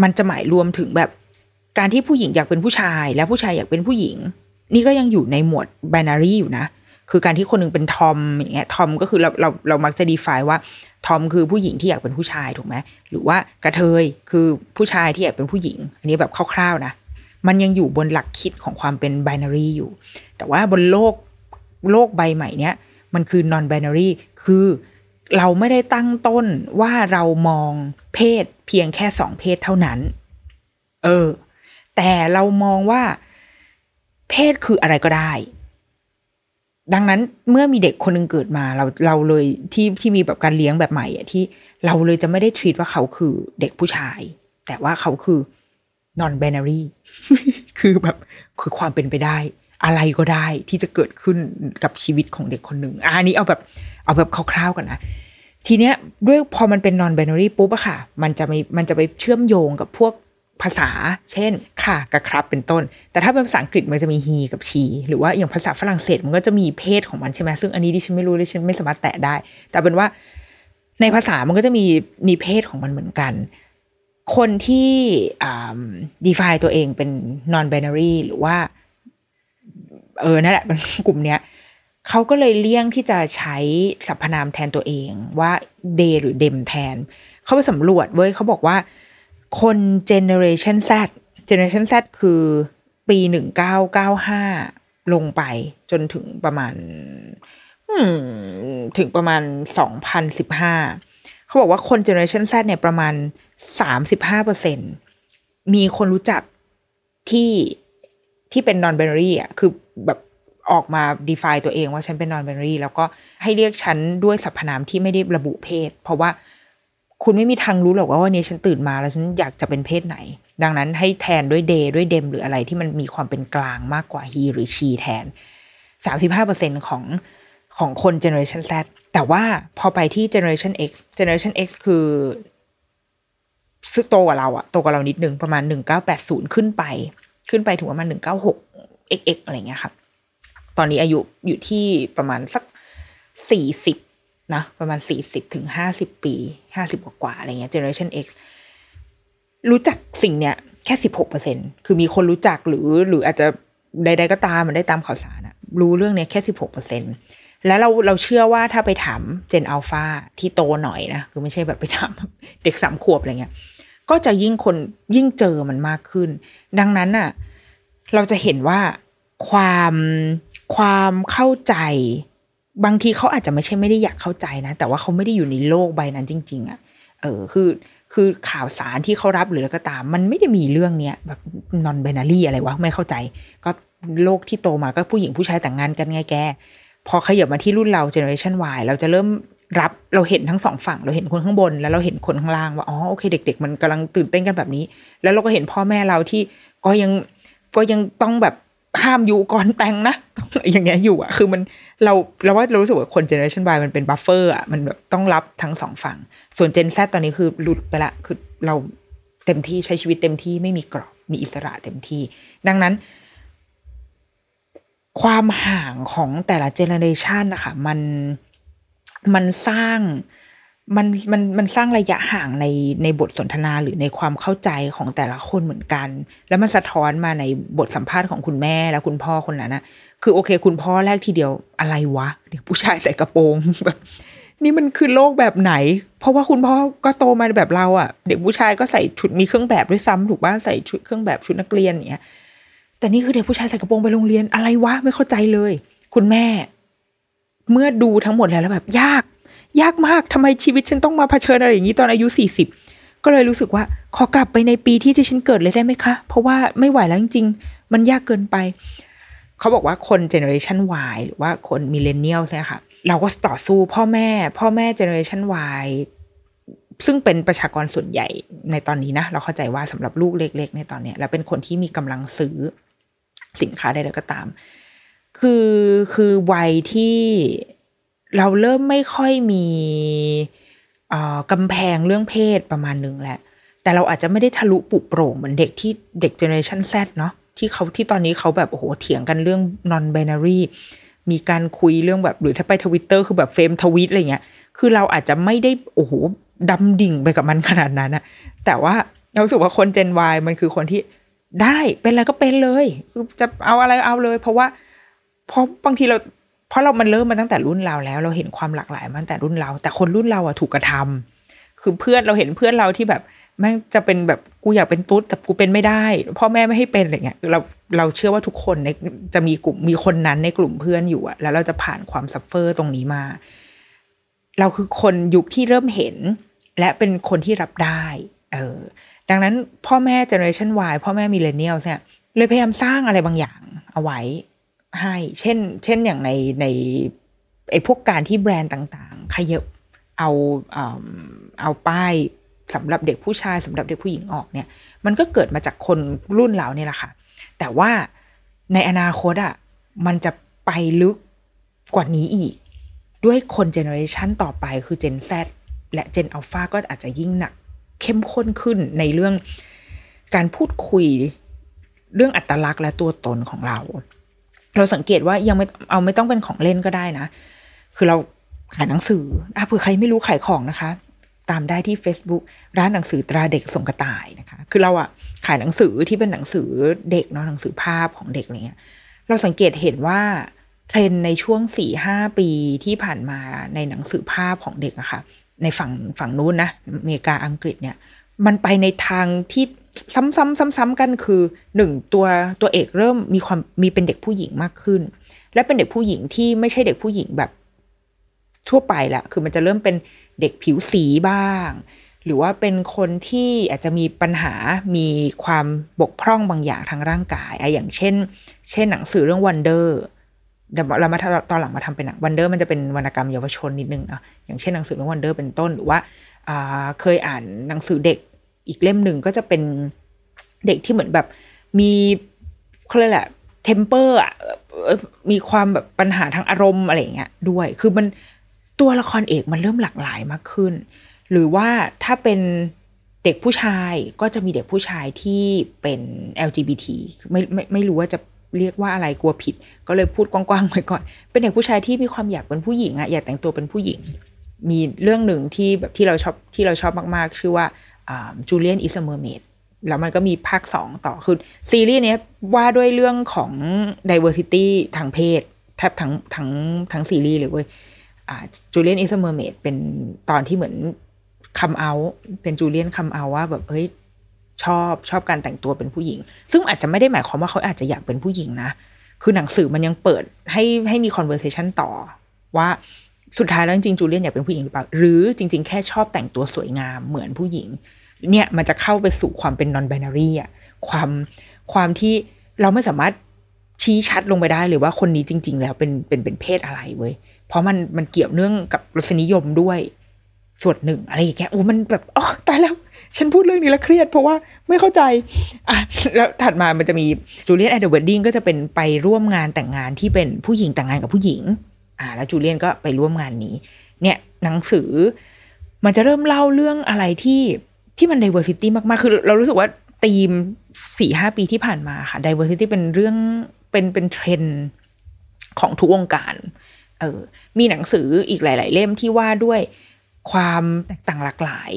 มันจะหมายรวมถึงแบบการที่ผู้หญิงอยากเป็นผู้ชาย และผู้ชายอยากเป็นผู้หญิง นี่ก็ยังอยู่ในหมวด binary อยู่นะ คือการที่คนหนึงเป็นทอมอย่างเงี้ยทอมก็คือเราเราเรามักจะ define ว่าทอมคือผู้หญิงที่อยากเป็นผู้ชายถูกไหมหรือว่ากระเทยคือผู้ชายที่อยากเป็นผู้หญิง อันนี้แบบคร่าวๆนะมันยังอยู่บนหลักคิดของความเป็น binary อยู่ แต่ว่าบนโลกโลกใบใหม่เนี้ยมันคือ non binary คือ เราไม่ได้ตั้งต้นว่าเรามองเพศเพียงแค่สองเพศเท่านั้น เออ แต่เรามองว่า เพศคืออะไรก็ได้ ดังนั้นเมื่อมีเด็กคนหนึ่งเกิดมาเราเราเลยที่ที่มีแบบการเลี้ยงแบบใหม่อะที่เราเลยจะไม่ได้ทรีตว่าเขาคือเด็กผู้ชาย แต่ว่าเขาคือ non binary คือแบบคือความเป็นไปได้ อะไรก็ได้ที่จะเกิดขึ้นกับชีวิตของเด็กคนหนึ่งอันนี้เอาแบบเอาแบบคร่าวๆก่อนนะทีเนี้ยด้วยพอมันเป็น non binary ปุ๊บอะค่ะ มันจะไม่มันจะไปเชื่อมโยงกับพวกภาษา เช่น ค่ะกับครับเป็นต้น แต่ถ้าเป็นภาษาอังกฤษมันจะมี he กับ she หรือว่าอย่างภาษาฝรั่งเศสมันก็จะมีเพศของมันใช่ไหมซึ่งอันนี้ดิฉันไม่รู้ดิฉันไม่สามารถแตะได้ แต่เป็นว่าในภาษามันก็จะมีมีเพศของมันเหมือนกัน คนที่ define ตัวเองเป็น non binary หรือว่า เออนั่นแหละมันกลุ่มเนี้ยเขาก็เลยเลี่ยงที่จะใช้สรรพนามแทนตัวเองว่า they หรือ them แทน เขาไปสำรวจเว้ยเขาบอกว่า คน generation Z generation Z คือปีหนึ่งเก้าเก้าห้าลงไปจนถึงประมาณถึงประมาณสองพันสิบห้าเขาบอกว่าคน generation Z เนี่ยประมาณสามสิบห้าเปอร์เซ็นมีคนรู้จักที่ ที่เป็น non binary อะคือแบบออกมา define ตัวเองว่าฉันเป็น non binary แล้วก็ให้เรียกฉันด้วยสรรพนามที่ไม่ได้ระบุเพศ เพราะว่าคุณไม่มีทางรู้หรอกว่าวันนี้ฉันตื่นมาแล้วฉันอยากจะเป็นเพศไหน ดังนั้นให้แทนด้วย day ด้วย dem หรืออะไรที่มันมีความเป็นกลางมากกว่า he หรือ she แทน 35%ของของคน generation Z แต่ว่าพอไปที่ generation X generation X คือซึ่งโตกว่าเราอะโตกว่าเรานิดนึงประมาณ 1980 ขึ้นไป ขึ้นไปถึงประมาณ196 XX อะไรเงี้ยครับตอนนี้อายุอยู่ที่ประมาณสัก40นะประมาณ40ถึง50ปี50กว่าอะไรเงี้ย generation X รู้จักสิ่งเนี้ยแค่16%คือมีคนรู้จักหรือหรืออาจจะใด ๆ ก็ตามมันได้ตามข่าวสารอะรู้เรื่องเนี้ยแค่สิบหกเปอร์เซ็นแล้วเราเราเชื่อว่าถ้าไปถามเจนอัลฟาที่โตหน่อยนะ คือไม่ใช่แบบไปถามเด็กสามขวบอะไรเงี้ย ก็จะยิ่งคนยิ่งเจอมันมากขึ้น ดังนั้นน่ะ เราจะเห็นว่าความความเข้าใจ บางทีเขาอาจจะไม่ใช่ไม่ได้อยากเข้าใจนะ แต่ว่าเขาไม่ได้อยู่ในโลกใบนั้นจริง ๆอะ่ะเออคือคือข่าวสารที่เขารับหรืออะไรก็ตาม มันไม่ได้มีเรื่องเนี้ยแบบนอนเบนารี่อะไรวะไม่เข้าใจ ก็โลกที่โตมาก็ผู้หญิงผู้ชายแต่งงานกันไงแก พอขยับมาที่รุ่นเรา generation Y เราจะเริ่ม รับเราเห็นทั้งสองฝั่ง เราเห็นคนข้างบน แล้วเราเห็นคนข้างล่างว่าอ๋อโอเค เด็ก ๆ มันกำลังตื่นเต้นกันแบบนี้ แล้วเราก็เห็นพ่อแม่เราที่ก็ยังก็ยังต้องแบบห้ามอยู่ก่อนแต่งนะอย่างเงี้ยอยู่อะคือมันเราเราว่าเรารู้สึกว่าคน generation Y มันเป็น buffer อะมันแบบต้องรับทั้งสองฝั่ง ส่วน Gen Z ตอนนี้คือหลุดไปละคือเราเต็มที่ใช้ชีวิตเต็มที่ไม่มีกรอบมีอิสระเต็มที่ ดังนั้น ความห่างของแต่ละเจเนอเรชันนะคะมัน มันสร้างมันมันมันสร้างระยะห่างในในบทสนทนาหรือในความเข้าใจของแต่ละคนเหมือนกัน แล้วมันสะท้อนมาในบทสัมภาษณ์ของคุณแม่และคุณพ่อคนนั้นนะคือโอเค คุณพ่อแรกทีเดียวอะไรวะเด็กผู้ชายใส่กระโปรงแบบนี่มันคือโลกแบบไหน เพราะว่าคุณพ่อก็โตมาแบบเราอะ่ะ เด็กผู้ชายก็ใส่ชุดมีเครื่องแบบด้วยซ้ำถูกป่ะใส่ชุดเครื่องแบบชุดนักเรียนอย่างเงี้ยแต่นี่คือเด็กผู้ชายใส่กระโปรงไปโรงเรียนอะไรวะไม่เข้าใจเลย คุณแม่ เมื่อดูทั้งหมดแล้วแล้วแบบยาก ยากมากทำไมชีวิตฉันต้องมาเผชิญอะไรอย่างนี้ตอนอายุสี่สิบก็เลยรู้สึกว่าขอกลับไปในปีที่ที่ฉันเกิดเลยได้ไหมคะ เพราะว่าไม่ไหวแล้วจริง ๆ มันยากเกินไป เขาบอกว่าคนเจเนอเรชัน Y หรือว่าคนมิเลเนียลเนี่ค่ะ เราก็ต่อสู้พ่อแม่ พ่อแม่เจเนอเรชัน Y ซึ่งเป็นประชากรส่วนใหญ่ในตอนนี้นะ เราเข้าใจว่าสำหรับลูกเล็ก ๆ ในตอนเนี้ยแล้วเป็นคนที่มีกำลังซื้อสินค้าใดๆก็ตาม คือคือวัยที่เราเริ่มไม่ค่อยมีอ่อกำแพงเรื่องเพศประมาณหนึ่งแหละ แต่เราอาจจะไม่ได้ทะลุปุโปร่งเหมือนเด็กที่เด็กเจเนอเรชันแซเนาะที่เขาที่ตอนนี้เขาแบบโอ้โหเถียงกันเรื่อง non binary มีการคุยเรื่องแบบหรือถ้าไปทวิตเตอร์คือแบบเฟรมทวิตอะไรเงี้ย คือเราอาจจะไม่ได้โอ้โหดำดิ่งไปกับมันขนาดนั้นอะแต่ว่าเรารู้สึกว่าคนเจน Y มันคือคนที่ได้เป็นอะไรก็เป็นเลย คือจะเอาอะไรเอาเลย เพราะว่า เพราะบางทีเราเพราะเรามันเริ่มมาตั้งแต่รุ่นเราแล้ว เราเห็นความหลากหลายมาตั้งแต่รุ่นเรา แต่คนรุ่นเราอะถูกกระทำคือเพื่อนเราเห็นเพื่อนเราที่แบบแม่งจะเป็นแบบกูอยากเป็นตุ๊ดแต่กูเป็นไม่ได้พ่อแม่ไม่ให้เป็นอะไรเงี้ยเราเราเชื่อว่าทุกคนในจะมีกลุ่มมีคนนั้นในกลุ่มเพื่อนอยู่อะแล้วเราจะผ่านความ suffer ตรงนี้มา เราคือคนยุคที่เริ่มเห็น และเป็นคนที่รับได้ เออ ดังนั้นพ่อแม่เจเนอเรชัน Y พ่อแม่มิเลเนียลเนี่ยเลยพยายามสร้างอะไรบางอย่างเอาไว้ ให้ เช่น เช่นอย่างในในไอ้พวกการที่แบรนด์ต่างๆขยับเอาเอาเอาป้ายสำหรับเด็กผู้ชายสำหรับเด็กผู้หญิงออกเนี่ย มันก็เกิดมาจากคนรุ่นเราเนี่ยแหละค่ะ แต่ว่าในอนาคตอะมันจะไปลึกกว่านี้อีก ด้วยคน generation ต่อไปคือ Gen Z และ Gen Alpha ก็อาจจะยิ่งหนักเข้มข้นขึ้นในเรื่องการพูดคุยเรื่องอัตลักษณ์และตัวตนของเรา เราสังเกตว่ายังไม่เอาไม่ต้องเป็นของเล่นก็ได้นะ คือเราขายหนังสืออะเผื่อใครไม่รู้ขายของนะคะ ตามได้ที่ Facebook ร้านหนังสือตราเด็กส่งกระต่ายนะคะ คือเราอะขายหนังสือที่เป็นหนังสือเด็กเนาะหนังสือภาพของเด็กอะไรเงี้ย เราสังเกตเห็นว่าเทรนในช่วงสี่ห้าปีที่ผ่านมาในหนังสือภาพของเด็กอะค่ะ ในฝั่งฝั่งนู้นนะอเมริกาอังกฤษเนี่ย มันไปในทางที่ ซ้ำๆซ้ำๆกันคือหนึ่งตัวตัวเอกเริ่มมีความมีเป็นเด็กผู้หญิงมากขึ้น และเป็นเด็กผู้หญิงที่ไม่ใช่เด็กผู้หญิงแบบทั่วไปแหละคือมันจะเริ่มเป็นเด็กผิวสีบ้าง หรือว่าเป็นคนที่อาจจะมีปัญหามีความบกพร่องบางอย่างทางร่างกายอะอย่างเช่น เช่นหนังสือเรื่อง Wonder เดี๋ยวเรามาตอนหลังมาทำเป็นหนัง Wonder มันจะเป็นวรรณกรรมเยาวชนนิดนึงนะอย่างเช่นหนังสือเรื่อง Wonder เป็นต้นหรือว่าเคยอ่านหนังสือเด็ก อีกเล่มหนึ่งก็จะเป็นเด็กที่เหมือนแบบมีเขาเรียกแหละเทมเปอร์อะมีความแบบปัญหาทางอารมณ์อะไรอย่างเงี้ยด้วย คือมันตัวละครเอกมันเริ่มหลากหลายมากขึ้น หรือว่าถ้าเป็นเด็กผู้ชายก็จะมีเด็กผู้ชายที่เป็น LGBT ไม่ไม่ไม่รู้ว่าจะเรียกว่าอะไรกลัวผิด ก็เลยพูดกว้างๆไปก่อน เป็นเด็กผู้ชายที่มีความอยากเป็นผู้หญิงอะอยากแต่งตัวเป็นผู้หญิง มีเรื่องหนึ่งที่แบบที่เราชอบที่เราชอบมากๆ ชื่อว่า Julian Is a Mermaid แล้วมันก็มีภาคสองต่อ คือซีรีส์นี้ว่าด้วยเรื่องของ diversity ทางเพศ แทบทั้งทั้งทั้งซีรีส์เลยเว้ย Julian Is a Mermaid เป็นตอนที่เหมือน come out เป็นจูเลียน come out ว่าแบบเฮ้ยชอบชอบการแต่งตัวเป็นผู้หญิง ซึ่งอาจจะไม่ได้หมายความว่าเขาอาจจะอยากเป็นผู้หญิงนะ คือหนังสือมันยังเปิดให้ให้มี conversation ต่อว่า สุดท้ายแล้วจริงๆจูเลียนอยากเป็นผู้หญิงหรือเปล่า หรือจริง ๆ แค่ชอบแต่งตัวสวยงามเหมือนผู้หญิง เนี่ยมันจะเข้าไปสู่ความเป็น non binary อะความความที่เราไม่สามารถชี้ชัดลงไปได้เลยว่าคนนี้จริง ๆ แล้วเป็นเป็นเป็นเพศอะไรเว้ย เพราะมันมันเกี่ยวเนื่องกับรสนิยมด้วยส่วนหนึ่งอะไรอย่างเงี้ยโอ้มันแบบอ๋อตายแล้ว ฉันพูดเรื่องนี้แล้วเครียดเพราะว่าไม่เข้าใจอะแล้วถัดมามันจะมี Julian at the Wedding ก็จะเป็นไปร่วมงานแต่งงานที่เป็นผู้หญิงแต่งงานกับผู้หญิง อ่าแล้วจูเลียนก็ไปร่วมงานนี้ เนี่ยหนังสือมันจะเริ่มเล่าเรื่องอะไรที่ที่มัน diversity มากๆ คือเรารู้สึกว่าธีมสี่ห้าปีที่ผ่านมาค่ะ diversity เป็นเรื่องเป็นเป็นเทรนด์ของทุกวงการ เออ มีหนังสืออีกหลาย ๆ เล่มที่ว่าด้วยความแตกต่างหลากหลาย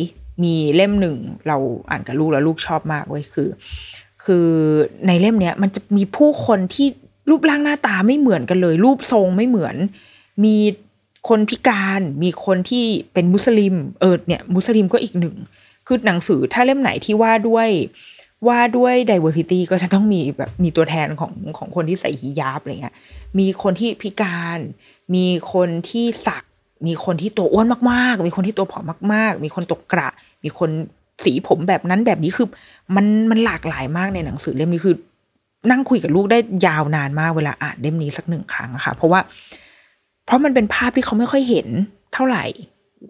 มีเล่มหนึ่งเราอ่านกับลูกแล้วลูกชอบมากเว้ยคือ คือในเล่มเนี้ยมันจะมีผู้คนที่รูปร่างหน้าตาไม่เหมือนกันเลย รูปทรงไม่เหมือน มีคนพิการมีคนที่เป็นมุสลิม เออเนี่ย มุสลิมก็อีกหนึ่ง คือหนังสือถ้าเล่มไหนที่ว่าด้วยว่าด้วย diversity ก็จะต้องมีแบบมีตัวแทนของของคนที่ใส่ฮิญาบอะไรเงี้ย มีคนที่พิการ มีคนที่สัก มีคนที่ตัวอ้วนมากๆ มีคนที่ตัวผอมมาก ๆ มีคนตกกระ มีคนสีผมแบบนั้นแบบนี้คือ มันมันหลากหลายมากในหนังสือเล่มนี้คือ นั่งคุยกับลูกได้ยาวนานมากเวลาอ่านเล่มนี้สักหนึ่งครั้งอะค่ะ เพราะว่า เพราะมันเป็นภาพที่เขาไม่ค่อยเห็นเท่าไหร่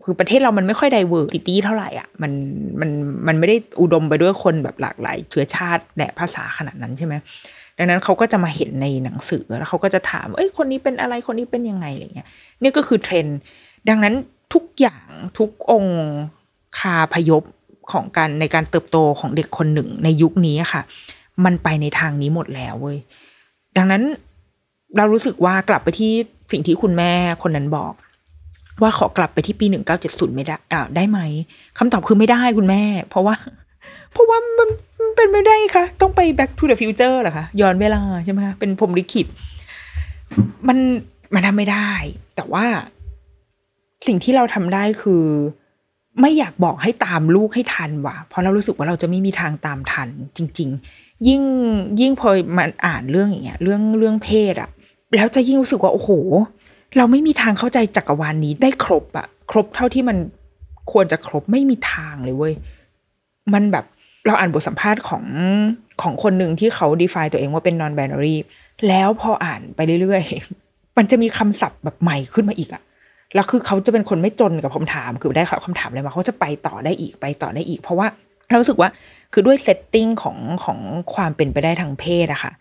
คือประเทศเรามันไม่ค่อย diversity เท่าไหร่อะมันมันมันไม่ได้อุดมไปด้วยคนแบบหลากหลายเชื้อชาติและภาษาขนาดนั้นใช่ไหมดังนั้นเขาก็จะมาเห็นในหนังสือแล้วเขาก็จะถาม เอ้ยคนนี้เป็นอะไรคนนี้เป็นยังไงอะไรเงี้ยนี่ก็คือเทรนด์ดังนั้นทุกอย่างทุกองค์คาพยพของการในการเติบโตของเด็กคนหนึ่งในยุคนี้ค่ะ มันไปในทางนี้หมดแล้วเว้ยดังนั้นเรารู้สึกว่ากลับไปที่ สิ่งที่คุณแม่คนนั้นบอก ว่าขอกลับไปที่ปีหนึ่งเก้าเจ็ดศูนย์ไม่ได้อ่าได้ไหมคำตอบคือไม่ได้คุณแม่ เพราะว่า เพราะว่ามันเป็นไม่ได้ค่ะ ต้องไป back to the future เหรอคะย้อนเวลาใช่ไหมคะเป็นพมลิขิตมันมันทำไม่ได้ แต่ว่าสิ่งที่เราทำได้คือ ไม่อยากบอกให้ตามลูกให้ทันว่ะ เพราะเรารู้สึกว่าเราจะไม่มีทางตามทันจริง ๆ ยิ่งยิ่งพอมาอ่านเรื่องอย่างเงี้ย เรื่องเรื่องเพศอะ แล้วจะยิ่งรู้สึกว่าโอ้โห เราไม่มีทางเข้าใจจักรวาลนนี้ได้ครบอะครบเท่าที่มันควรจะครบไม่มีทางเลยเว้ยมันแบบเราอ่านบทสัมภาษณ์ของของคนหนึ่งที่เขา define ตัวเองว่าเป็น non binary แล้วพออ่านไปเรื่อยๆ มันจะมีคำศัพท์แบบใหม่ขึ้นมาอีกอะแล้วคือเขาจะเป็นคนไม่จนกับคำถาม คือได้คำถามอะไรมาเขาจะไปต่อได้อีกไปต่อได้อีก เพราะว่าเราสึกว่าคือด้วยเซตติ้งของของความเป็นไปได้ทางเพศอะค่ะ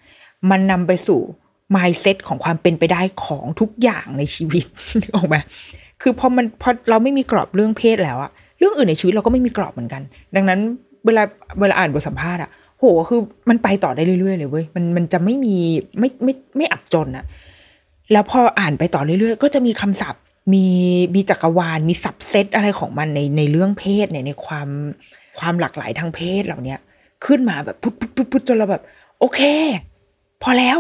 มันนำไปสู่ mindset ของความเป็นไปได้ของทุกอย่างในชีวิตออกไหมคือพอมันพอเราไม่มีกรอบเรื่องเพศแล้วอะเรื่องอื่นในชีวิตเราก็ไม่มีกรอบเหมือนกัน ดังนั้นเวลาเวลาอ่านบทสัมภาษณ์อะโหคือมันไปต่อได้เรื่อยๆเลยเว้ยมันมันจะไม่มีไม่ไม่ไม่อับจนอะแล้วพออ่านไปต่อเรื่อยๆ ก็จะมีคำศัพท์ มีมีจักรวาล มีสับเซตอะไรของมันในในเรื่องเพศเนี่ยในความความหลากหลายทางเพศเหล่าเนี้ยขึ้นมาแบบพุทพุทพุทพุทจนเราแบบ โอเค พอแล้ว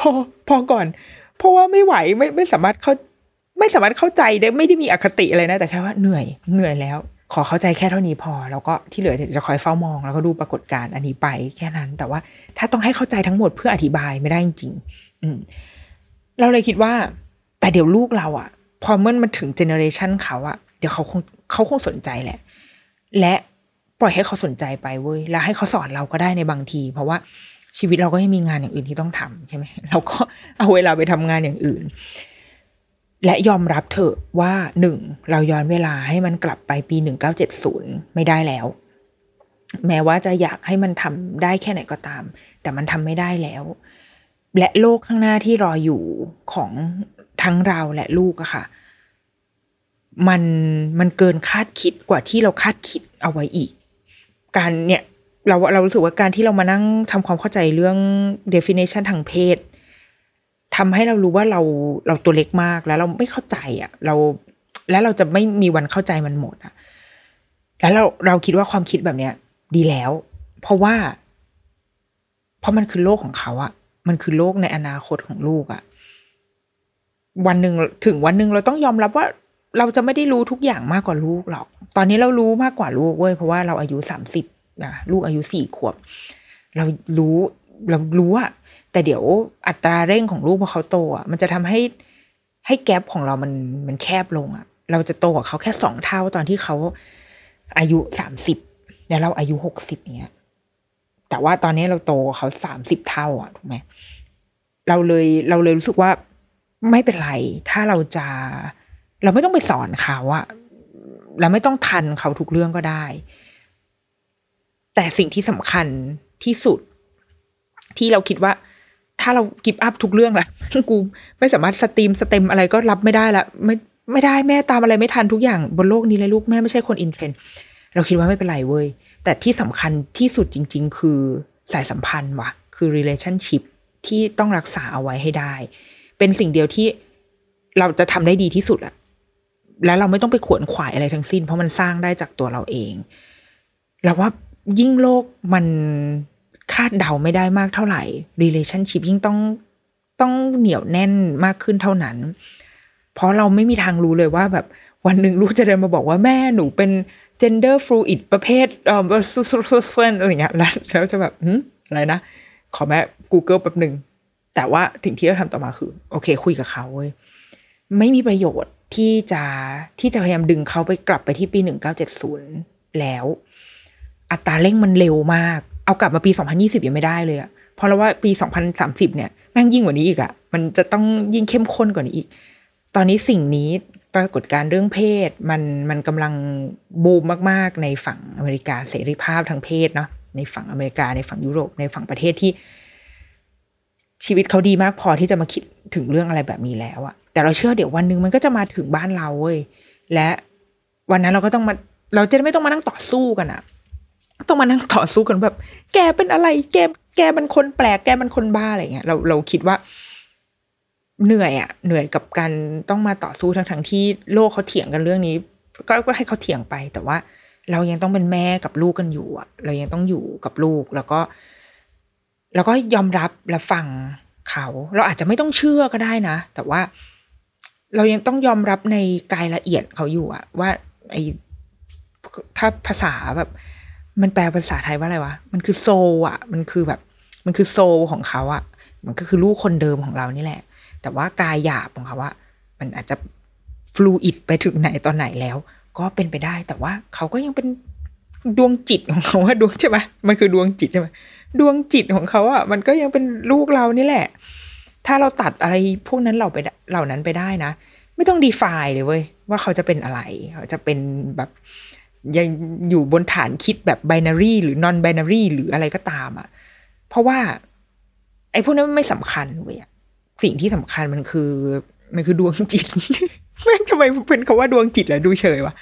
พอพอก่อน เพราะว่าไม่ไหวไม่ไม่สามารถเข้าไม่สามารถเข้าใจได้ไม่ได้มีอคติอะไรนะแต่แค่ว่าเหนื่อยเหนื่อยแล้ว ขอเข้าใจแค่เท่านี้พอ แล้วก็ที่เหลือจะคอยเฝ้ามอง แล้วก็ดูปรากฏการณ์อันนี้ไปแค่นั้น แต่ว่าถ้าต้องให้เข้าใจทั้งหมดเพื่ออธิบายไม่ได้จริง อืม เราเลยคิดว่า แต่เดี๋ยวลูกเราอะพอเมื่อมันถึงเจเนอเรชันเขาอะเดี๋ยวเขาคงเขาคงสนใจแหละ และปล่อยให้เขาสนใจไปเว้ยแล้วให้เขาสอนเราก็ได้ในบางที เพราะว่า ชีวิตเราก็ยังมีงานอย่างอื่นที่ต้องทำใช่ไหมเราก็เอาเวลาไปทำงานอย่างอื่น และยอมรับเถอะว่าหนึ่งเราย้อนเวลาให้มันกลับไปปีหนึ่งเก้าเจ็ดศูนย์ไม่ได้แล้ว แม้ว่าจะอยากให้มันทำได้แค่ไหนก็ตาม แต่มันทำไม่ได้แล้ว และโลกข้างหน้าที่รออยู่ของทั้งเราและลูกอะค่ะ มันมันเกินคาดคิดกว่าที่เราคาดคิดเอาไว้อีก การเนี่ย เราเรารู้สึกว่าการที่เรามานั่งทำความเข้าใจเรื่อง definition ทางเพศทำให้เรารู้ว่าเราเราตัวเล็กมากแล้วเราไม่เข้าใจอะ่ะ เราแล้วเราจะไม่มีวันเข้าใจมันหมดอะ่ะ แล้วเราเราคิดว่าความคิดแบบเนี้ย ดีแล้ว เพราะว่า เพราะมันคือโลกของเขาอะมันคือโลกในอนาคตของลูกอะ วันหนึ่งถึงวันหนึ่งเราต้องยอมรับว่าเราจะไม่ได้รู้ทุกอย่างมากกว่าลูกหรอก ตอนนี้เรารู้มากกว่าลูกเว้ยเพราะว่าเราอายุสามสิบ นะลูกอายุสี่ขวบ เรารู้เรารู้อะแต่เดี๋ยวอัตราเร่งของลูกพอเขาโตอะมันจะทำให้ให้แกลบของเรามันมันแคบลงอะเราจะโตกว่าเขาแค่สองเท่าตอนที่เขาอายุสามสิบแล้วเราอายุหกสิบเนี้ย แต่ว่าตอนนี้เราโตเขาสามสิบเท่าอะถูกไหมเราเลยเราเลยรู้สึกว่าไม่เป็นไร ถ้าเราจะ เราไม่ต้องไปสอนเขาอะเราไม่ต้องทันเขาทุกเรื่องก็ได้ แต่สิ่งที่สำคัญที่สุด ที่เราคิดว่า ถ้าเรา give up ทุกเรื่องละกูไม่สามารถ STREAM STEM อะไรก็รับไม่ได้ละไม่ไม่ได้แม่ตามอะไรไม่ทันทุกอย่างบนโลกนี้เลยลูกแม่ไม่ใช่คน in trend เราคิดว่าไม่เป็นไรเว้ย แต่ที่สำคัญที่สุดจริง ๆ คือสายสัมพันธ์ว่ะ คือ relationship ที่ต้องรักษาเอาไว้ให้ได้ เป็นสิ่งเดียวที่เราจะทำได้ดีที่สุดอะแล้วเราไม่ต้องไปขวนขวายอะไรทั้งสิ้น เพราะมันสร้างได้จากตัวเราเอง เราว่า ยิ่งโลกมันคาดเดาไม่ได้มากเท่าไหร่ relationship ยิ่งต้องต้องเหนียวแน่นมากขึ้นเท่านั้น เพราะเราไม่มีทางรู้เลยว่าแบบวันหนึ่งลูกจะเดินมาบอกว่าแม่หนูเป็น gender fluid ประเภทเอ่ออะไรเงี้ยแล้วแล้วจะแบบอะไรนะ ขอแม่ Google แป๊บหนึ่ง แต่ว่าสิ่งที่เราทำต่อมาคือ โอเค คุยกับเขาเว้ยไม่มีประโยชน์ที่จะที่จะพยายามดึงเขาไปกลับไปที่ปีหนึ่งเก้าเจ็ดศูนย์แล้ว อัตราเร่งมันเร็วมาก เอากลับมาปี 2020 ยังไม่ได้เลยอะเพราะเราว่าปี 2030 เนี่ยแม่งยิ่งกว่านี้อีกอะมันจะต้องยิ่งเข้มข้นกว่านี้อีก ตอนนี้สิ่งนี้ปรากฏการณ์เรื่องเพศมันมันกำลังบูมมากๆ ในฝั่งอเมริกาเสรีภาพทางเพศเนาะในฝั่งอเมริกาในฝั่งยุโรปในฝั่งประเทศที่ ชีวิตเขาดีมากพอที่จะมาคิดถึงเรื่องอะไรแบบนี้แล้วอะแต่เราเชื่อเดี๋ยววันหนึ่งมันก็จะมาถึงบ้านเราเว้ยและวันนั้นเราก็ต้องมาเราจะไม่ต้องมานั่งต่อสู้กันอะ ต้องมานั่งต่อสู้กันแบบ แกเป็นอะไร แกแกมันคนแปลก แกมันคนบ้าอะไรเงี้ยเราเราคิดว่า เหนื่อยอะเหนื่อยกับการต้องมาต่อสู้ทั้งทั้งที่โลกเขาเถียงกันเรื่องนี้ ก็ก็ให้เขาเถียงไป แต่ว่า เรายังต้องเป็นแม่กับลูกกันอยู่อะเรายังต้องอยู่กับลูกแล้วก็ แล้วก็ยอมรับและฟังเขา เราอาจจะไม่ต้องเชื่อก็ได้นะ แต่ว่าเรายังต้องยอมรับในกายละเอียดเขาอยู่อะว่าไอถ้าภาษาแบบ มันแปลภาษาไทยว่าอะไรวะ มันคือโซอะมันคือแบบ มันคือโซของเขาอะมันก็คือลูกคนเดิมของเรานี่แหละ แต่ว่ากายหยาบของเขาว่า มันอาจจะฟลูอิดไปถึงไหนตอนไหนแล้ว ก็เป็นไปได้ แต่ว่าเขาก็ยังเป็นดวงจิตของเขาว่าดวงใช่ไหมมันคือดวงจิตใช่ไหมดวงจิตของเขาอะมันก็ยังเป็นลูกเรานี่แหละ ถ้าเราตัดอะไรพวกนั้นเราไปเหล่านั้นไปได้นะ ไม่ต้องดีฟายเลยเว้ยว่าเขาจะเป็นอะไร เขาจะเป็นแบบ ยังอยู่บนฐานคิดแบบไบนารีหรือนอนไบนารีหรืออะไรก็ตามอะ่ะ เพราะว่า ไอ้พวกนั้นไม่สำคัญเว้ยสิ่งที่สำคัญมันคือ มันคือดวงจิตแม่งทำไมเป็นคาว่าดวงจิตแหละดูเฉยวะ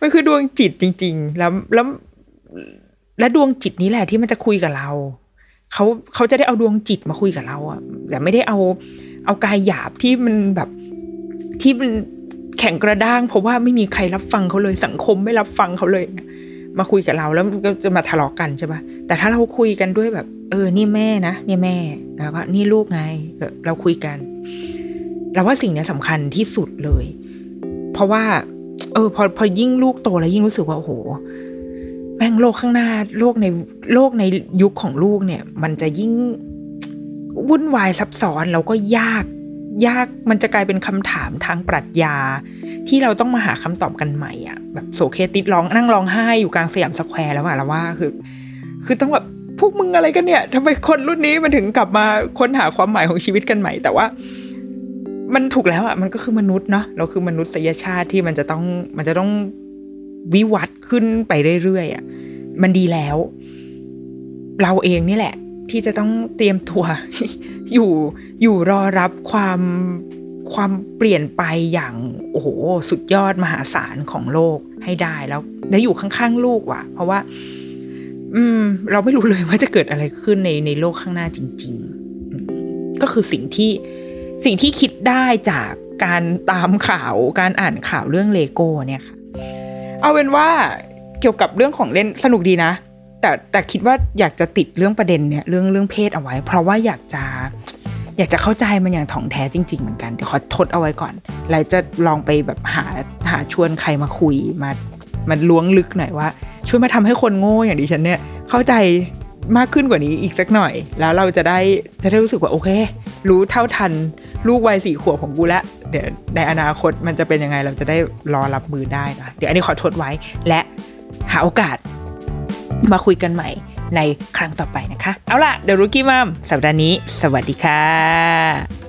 มันคือดวงจิตจริง ๆ แล้วแล้วและดวงจิตนี้แหละที่มันจะคุยกับเราเขาเขาจะได้เอาดวงจิตมาคุยกับเราอะแต่ไม่ได้เอาเอากายหยาบที่มันแบบที่มัน แข็งกระด้าง เพราะว่าไม่มีใครรับฟังเขาเลยสังคมไม่รับฟังเขาเลย มาคุยกับเราแล้วก็จะมาทะเลาะกันใช่ปะแต่ถ้าเราคุยกันด้วยแบบ เออ นี่แม่นะนี่แม่แล้วก็นี่ลูกไงเราคุยกันเราว่าสิ่งนี้สำคัญที่สุดเลย เพราะว่า เออ พอพอยิ่งลูกโตแล้วยิ่งรู้สึกว่าโอ้โหแม่งโลกข้างหน้าโลกในโลกในยุคของลูกเนี่ย มันจะยิ่งวุ่นวายซับซ้อนแล้วก็ยาก ยากมันจะกลายเป็นคำถามทางปรัชญา ที่เราต้องมาหาคำตอบกันใหม่อะแบบโสเครติสร้องนั่งร้องไห้อยู่กลางสยามสแควร์แล้วอะแล้วว่าคือ คือต้องแบบพวกมึงอะไรกันเนี่ยทำไมคนรุ่นนี้มันถึงกลับมาค้นหาความหมายของชีวิตกันใหม่ แต่ว่า มันถูกแล้วอะมันก็คือมนุษย์เนาะเราคือมนุษยชาติที่มันจะต้องมันจะต้องวิวัฒน์ขึ้นไปเรื่อยๆอะมันดีแล้ว เราเองนี่แหละ ที่จะต้องเตรียมตัวอยู่อยู่รอรับความความเปลี่ยนไปอย่างโอ้โหสุดยอดมหาศาลของโลกให้ได้แล้วแล้วอยู่ข้างๆลูกว่ะ เพราะว่า อืม เราไม่รู้เลยว่าจะเกิดอะไรขึ้นในในโลกข้างหน้าจริง ๆ ก็คือสิ่งที่สิ่งที่คิดได้จากการตามข่าวการอ่านข่าวเรื่องเลโก้เนี่ยค่ะ เอาเป็นว่าเกี่ยวกับเรื่องของเล่นสนุกดีนะ แต่แต่คิดว่าอยากจะติดเรื่องประเด็นเนี่ยเรื่องเรื่องเพศเอาไว้ เพราะว่าอยากจะอยากจะเข้าใจมันอย่างถ่องแท้จริง ๆ เหมือนกันเดี๋ยวขอทดเอาไว้ก่อนแล้วจะลองไปแบบหาหาชวนใครมาคุยมามันล้วงลึกหน่อยว่า ช่วยมาทำให้คนโง่อย่างดิฉันเนี่ยเข้าใจมากขึ้นกว่านี้อีกสักหน่อย แล้วเราจะได้จะได้รู้สึกว่าโอเค รู้เท่าทันลูกวัยสี่ขวบของกูแล้วเดี๋ยวในอนาคตมันจะเป็นยังไงเราจะได้รอรับมือได้นะเดี๋ยวอันนี้ขอทดไว้และหาโอกาส มาคุยกันใหม่ในครั้งต่อไปนะคะ เอาล่ะเดรุกี้มัมสัปดาห์นี้ สวัสดีค่ะ